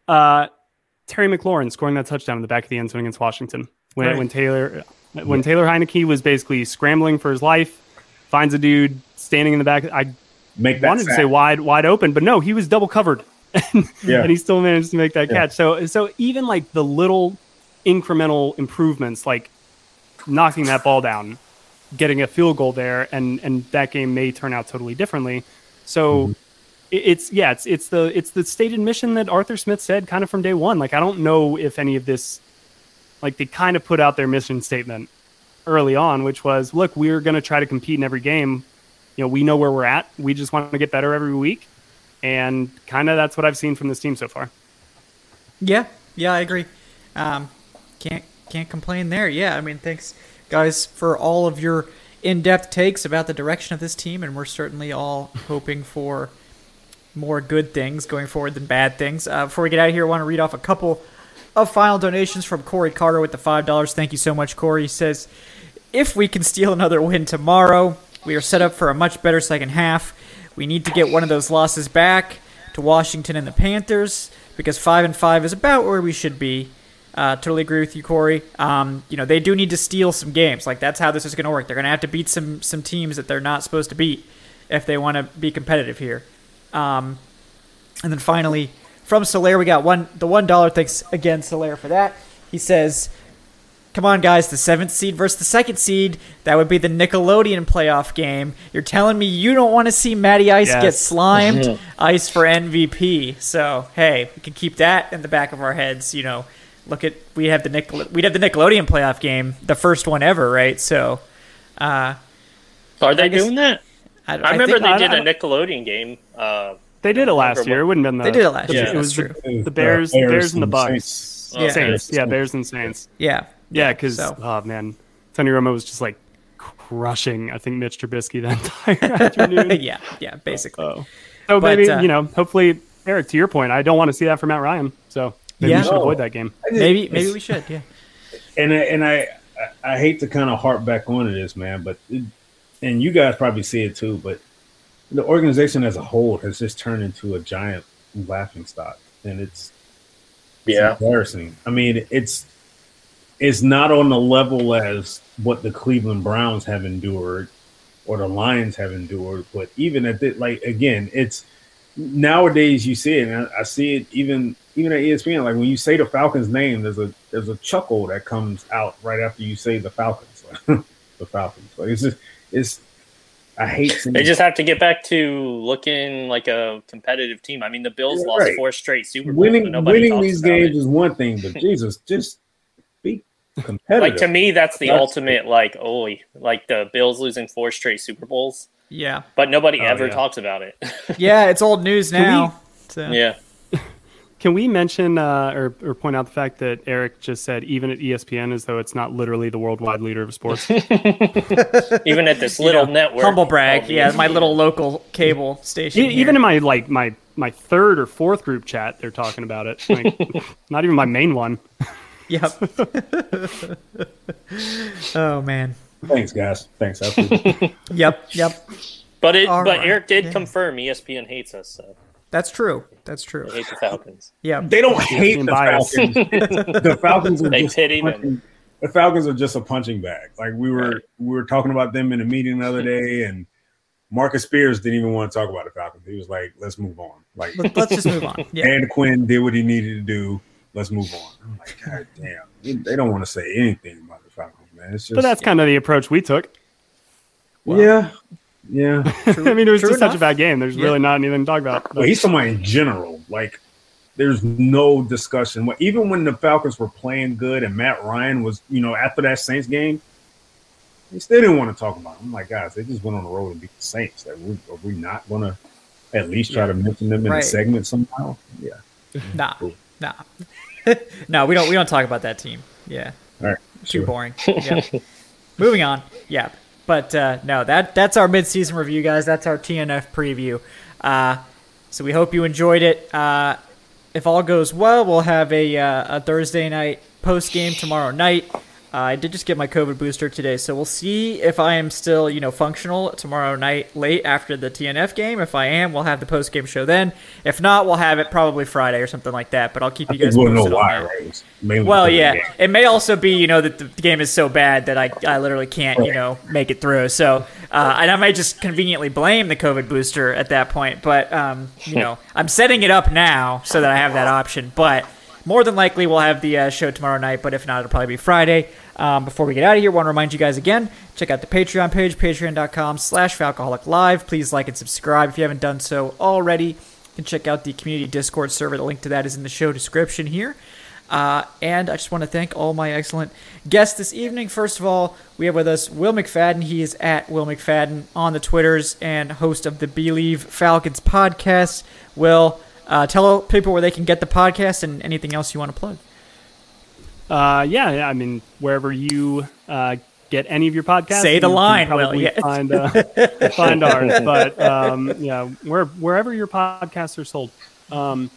Uh, Terry McLaurin scoring that touchdown in the back of the end zone against Washington when right. when Taylor when yeah. Taylor Heinicke was basically scrambling for his life, finds a dude standing in the back. I Make wanted to say wide wide open, but no, he was double covered and, yeah. and he still managed to make that yeah. catch. So so even like the little incremental improvements, like knocking that ball down, getting a field goal there, and and that game may turn out totally differently. So. Mm-hmm. It's yeah, it's it's the it's the stated mission that Arthur Smith said kind of from day one. Like I don't know if any of this, like they kind of put out their mission statement early on, which was, look, we're going to try to compete in every game. You know, we know where we're at. We just want to get better every week and kind of that's what I've seen from this team so far. Yeah, yeah, I agree. Um, can't can't complain there. Yeah, I mean, thanks guys for all of your in-depth takes about the direction of this team, and we're certainly all hoping for more good things going forward than bad things. Uh, before we get out of here, I want to read off a couple of final donations from Corey Carter with the $5. Thank you so much, Corey. He says, if we can steal another win tomorrow, we are set up for a much better second half. We need to get one of those losses back to Washington and the Panthers because five and five is about where we should be. Uh, totally agree with you, Corey. Um, you know they do need to steal some games. Like that's how this is going to work. They're going to have to beat some some teams that they're not supposed to beat if they want to be competitive here. Um, and then finally, from Solaire, we got one the one dollar. Thanks again, Solaire, for that. He says, "Come on, guys, the seventh seed versus the second seed. That would be the Nickelodeon playoff game. You're telling me you don't want to see Matty Ice Yes. get slimed? Ice for MVP. So hey, we can keep that in the back of our heads. You know, look at we have the Nickel we'd have the Nickelodeon playoff game, the first one ever, right? So, uh, Are they guess- doing that? I, I remember think- they I- did a Nickelodeon game. Uh, They did it last remember year. It wouldn't have been the. They did it last the- year. It was That's the, true. the Bears, Bears, and the Bucks. Saints. Yeah. Saints. Yeah, Bears and Saints. Yeah, Yeah, because So- oh man, Tony Romo was just like crushing. I think Mitch Trubisky that entire afternoon. yeah, yeah, basically. Oh, so But, maybe uh, you know, hopefully, Eric, to your point, I don't want to see that from Matt Ryan. So maybe Yeah. we should No. avoid that game. Maybe maybe we should. Yeah. and I, and I I- I hate to kind of harp back onto this, man, but it, and you guys probably see it too, but the organization as a whole has just turned into a giant laughing stock, and it's it's Yeah. embarrassing. I mean, it's it's not on the level as what the Cleveland Browns have endured or the Lions have endured, but even at the like again, it's nowadays you see it, and I, I see it even even at ESPN. Like when you say the Falcons' name, there's a there's a chuckle that comes out right after you say the Falcons. the Falcons. Like it's just it's. I hate. seeing- They just have to get back to looking like a competitive team. I mean, the Bills Yeah, lost right. four straight Super Bowls. winning winning these games it. is one thing, but Jesus, just. Like to me, that's the That's- ultimate. Like, oh, like the Bills losing four straight Super Bowls, Yeah. but nobody Oh, ever yeah. talks about it. Yeah, it's old news Can now. So- yeah, Can we mention uh, or, or point out the fact that Eric just said even at ESPN as though it's not literally the worldwide leader of sports? even at this You little know, network. Humble brag. called Yeah, my little local cable station. E- even here. in my like my my third or fourth group chat, they're talking about it. Like, not even my main one. Yep. oh man. Thanks, guys. Thanks. I appreciate it. Yep. Yep. But it, All but right, Eric did yeah. confirm ESPN hates us, so That's true. That's true. they hate the Falcons. Yeah. they don't hate the bias. Falcons. the Falcons are They just pity a them. punching, the Falcons are just a punching bag. Like we were Right. we were talking about them in a meeting the other day, and Marcus Spears didn't even want to talk about the Falcons. He was like, "Let's move on." Like, Let, us just move on. Yeah. and Quinn did what he needed to do. Let's move on. I'm like, God damn, they, they don't want to say anything about the Falcons, man. It's just, But that's kind of the approach we took. yeah, yeah. I mean, it was true just such a bad game. There's Yeah. really not anything to talk about. Well, he's talking about in general. Like, there's no discussion. Even when the Falcons were playing good and Matt Ryan was, you know, after that Saints game, they still didn't want to talk about him. I'm like, guys, they just went on the road and beat the Saints. Like, we, are we not going to at least try to mention them in Right. a segment somehow? Yeah. Nah. Nah. no, we don't. We don't talk about that team. Yeah. All right. Too sure. boring. Yeah. Moving on. Yeah. But uh, no, that that's our midseason review, guys. That's our TNF preview. Uh, so we hope you enjoyed it. Uh, if all goes well, we'll have a, uh, a Thursday night post game tomorrow night. Uh, I did just get my COVID booster today, so we'll see if I am still, you know, functional tomorrow night late after the TNF game. If I am, we'll have the post game show then. If not, we'll have it probably Friday or something like that. But I'll keep you guys We'll posted know on why, that. right? Well, because of the yeah. It may also be, you know, that the game is so bad that I, I literally can't, you know, make it through. So, uh, and I might just conveniently blame the COVID booster at that point. But, um, you know, I'm setting it up now so that I have that option. But more than likely, we'll have the uh, show tomorrow night. But if not, it'll probably be Friday. Um, before we get out of here, want to remind you guys again, check out the Patreon page, patreon.com slash Live. Please like and subscribe if you haven't done so already. You can check out the community Discord server. The link to that is in the show description here. Uh, and I just want to thank all my excellent guests this evening. First of all, we have with us Will McFadden. He is at Will McFadden on the Twitters and host of the Bleav Falcons podcast. Will, uh, tell people where they can get the podcast and anything else you want to plug. Uh, yeah, yeah, I mean, wherever you uh, get any of your podcasts, Say the line, probably yeah. Find, uh, find ours, but um, yeah, where, wherever your podcasts are sold. Um,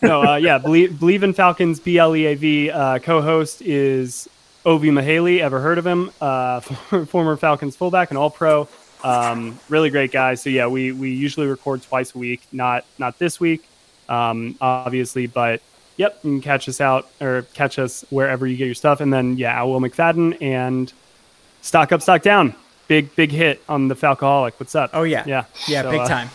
no, uh, yeah, Bleav, Bleav in Falcons. B L E A V. Uh, co-host is Ovie Mughelli. Ever heard of him? Uh, former Falcons fullback and All Pro. Um, really great guy. So yeah, we we usually record twice a week. Not not this week, um, obviously, but yep, you can catch us out or catch us wherever you get your stuff. And then yeah, Will McFadden and Stock Up, Stock Down. Big big hit on the Falcoholic. What's up? Oh yeah, yeah, yeah, So, big uh, time.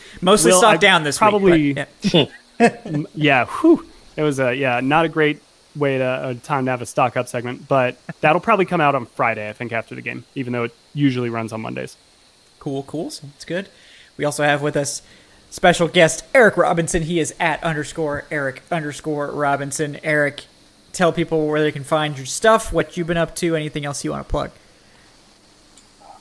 Mostly Will, stock I down this probably- week. yeah. Yeah, whew, it was a yeah, not a great way to a time to have a stock up segment, but that'll probably come out on Friday, I think, after the game, even though it usually runs on Mondays. Cool, cool. So it's good. We also have with us special guest Eric Robinson. He is at underscore Eric underscore Robinson. Eric, tell people where they can find your stuff, what you've been up to, anything else you want to plug.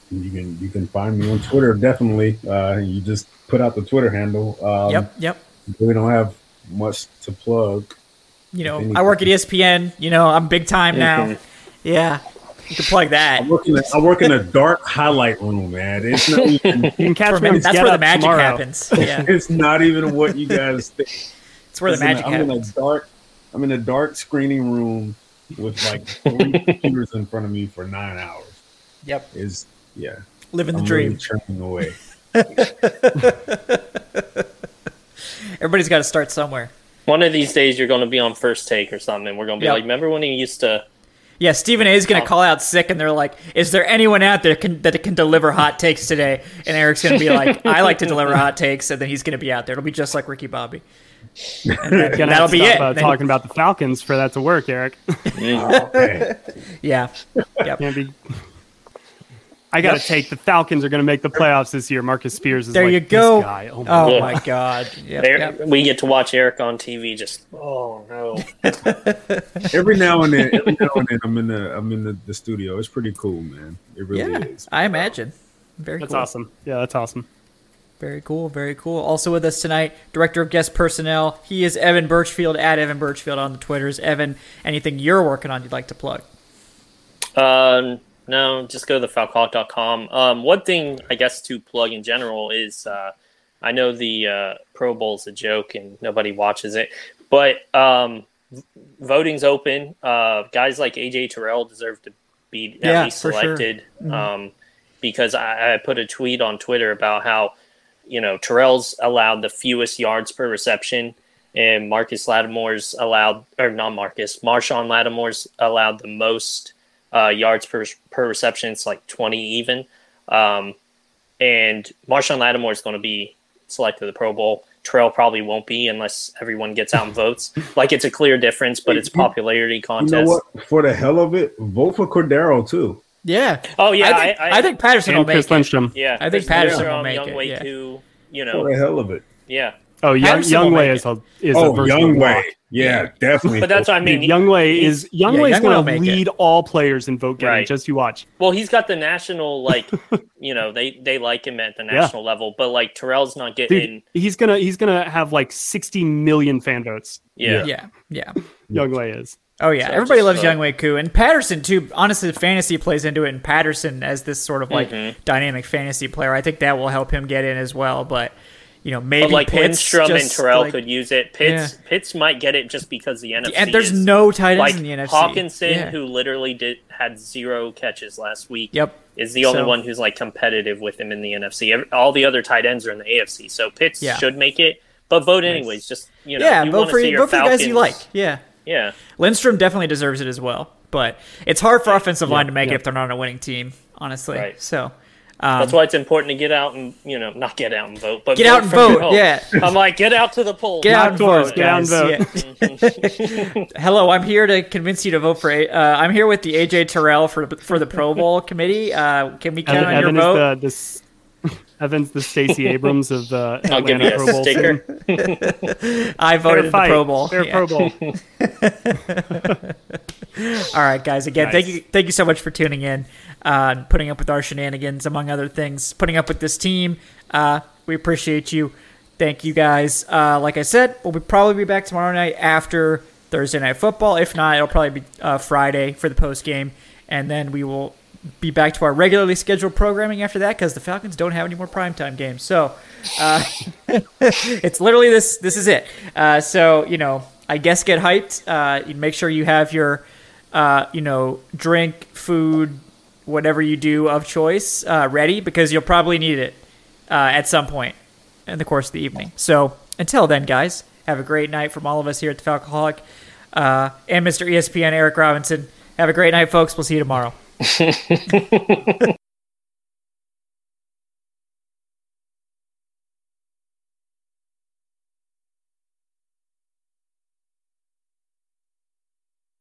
You can you can find me on Twitter definitely. Uh, you just put out the Twitter handle. Um, yep, yep. We don't have much to plug. You know, I work at ESPN. You know, I'm big time now. Yeah, you can plug that. I work in a, I work in a dark highlight room, man. It's not even You can catch For me. me, that's where the magic tomorrow. happens. Yeah, it's not even what you guys think. it's where the It's in a- magic I'm in a dark I'm in a dark screening room with like three computers in front of me for nine hours. Yep, Is yeah. living the I'm dream. really churning away. Everybody's got to start somewhere. One of these days, you're going to be on first take or something. and We're going to be Yeah. like, remember when he used to? Yeah, Stephen A. is going to Oh. call out sick, and they're like, "Is there anyone out there can, that can deliver hot takes today?" And Eric's going to be like, "I like to deliver hot takes," and then he's going to be out there. It'll be just like Ricky Bobby. And then- that'll to be stop, it. Uh, Then- talking about the Falcons for that to work, Eric. Oh, man. yeah, yep. Can't be. I got to take the Falcons are going to make the playoffs this year. Marcus Spears is There like, you go. This guy. Oh, my Oh my God! Yep, yep. We get to watch Eric on TV. Just oh no. Every now and then, every now and then, I'm in the I'm in the, the studio. It's pretty cool, man. It really Yeah, is. I imagine. Very That's cool. awesome. Yeah, that's awesome. Very cool. Very cool. Also with us tonight, Director of Guest Personnel. He is Evan Birchfield at Evan Birchfield on the Twitters. Evan, anything you're working on you'd like to plug? Um, no, just go to thefalcoholic.com. Um, one thing I guess to plug in general is uh, I know the uh, Pro Bowl's a joke and nobody watches it, but um, v- voting's open. Uh, guys like AJ Terrell deserve to be Yeah, least for sure. selected um, because I, I put a tweet on Twitter about how you know Terrell's allowed the fewest yards per reception. And Marcus Lattimore's allowed, or not Marcus, Marshon Lattimore's allowed the most uh, yards per per reception. It's like twenty even. Um, and Marshon Lattimore is going to be selected to the Pro Bowl. Terrell probably won't be unless everyone gets out and votes. Like it's a clear difference, but it's popularity contest. You contest. know what? For the hell of it, vote for Cordarrelle too. Yeah. Oh yeah, I think, I, think Patterson will And make Chris it. Lindstrom. yeah. I think Patterson Lindstrom, will make Young it, Way yeah. too. You know. For know, the hell of it. yeah. Oh, Young, Patterson Younghoe is a is Oh, a version Young of Way. Locke. Yeah, definitely. But that's what I mean. Dude, Younghoe is Young Yeah, Way is Younghoe will going to make it. lead all players in vote getting. Right. Just you watch. Well, he's got the national like, you know, they they like him at the national level, but like Terrell's not Dude, getting. he's gonna he's gonna have like 60 million fan votes. yeah. Yeah, yeah. yeah. Younghoe is. Oh yeah, So everybody loves uh, Younghoe Koo and Patterson too. Honestly, fantasy plays into it, and Patterson as this sort of like Mhm. dynamic fantasy player, I think that will help him get in as well. But you know, maybe But like Pitts Lindstrom and just, Terrell like- could use it. Pitts Pitts might get it just because the NFC. and there's is, no tight ends like in the NFC. Hockenson, Yeah. who literally did had zero catches last week. Yep. is the only So- one who's like competitive with him in the NFC. All the other tight ends are in the AFC, so Pitts Yeah. should make it. But vote anyways. Just you know, yeah, you vote for see you, your vote for the guys you like. Yeah, Yeah, Lindstrom definitely deserves it as well. But it's hard for offensive line to make yeah. it if they're not on a winning team. Honestly, Right. so um, that's why it's important to get out and you know not get out and vote, but Get vote out and vote, yeah. I'm like get out to the polls. get out and doors, vote, get out and guys. Yeah. Hello, I'm here to convince you to vote for. A- Uh, I'm here with the AJ Terrell for for the Pro Bowl committee. Uh, can we count Evan, on your Evan vote? is the this Evan's the Stacey Abrams of the I'll give Atlanta you Pro Bowl sticker. team. I voted in the. Pro Bowl. Fair Yeah. Pro Bowl. All right, guys. Again, thank you, thank you so much for tuning in, uh, putting up with our shenanigans, among other things. Putting up with this team. Uh, we appreciate you. Thank you, guys. Uh, like I said, we'll be, probably be back tomorrow night after Thursday night football. If not, it'll probably be uh, Friday for the post game, and then we will be back to our regularly scheduled programming after that because the Falcons don't have any more primetime games. So uh, it's literally this. This is it. Uh, so you know, I guess get hyped. Uh, make sure you have your, uh, you know, drink, food, whatever you do of choice uh, ready because you'll probably need it uh, at some point in the course of the evening. So until then, guys, have a great night from all of us here at the Falcoholic uh, and Mr. ESPN Eric Robinson. Have a great night, folks. We'll see you tomorrow.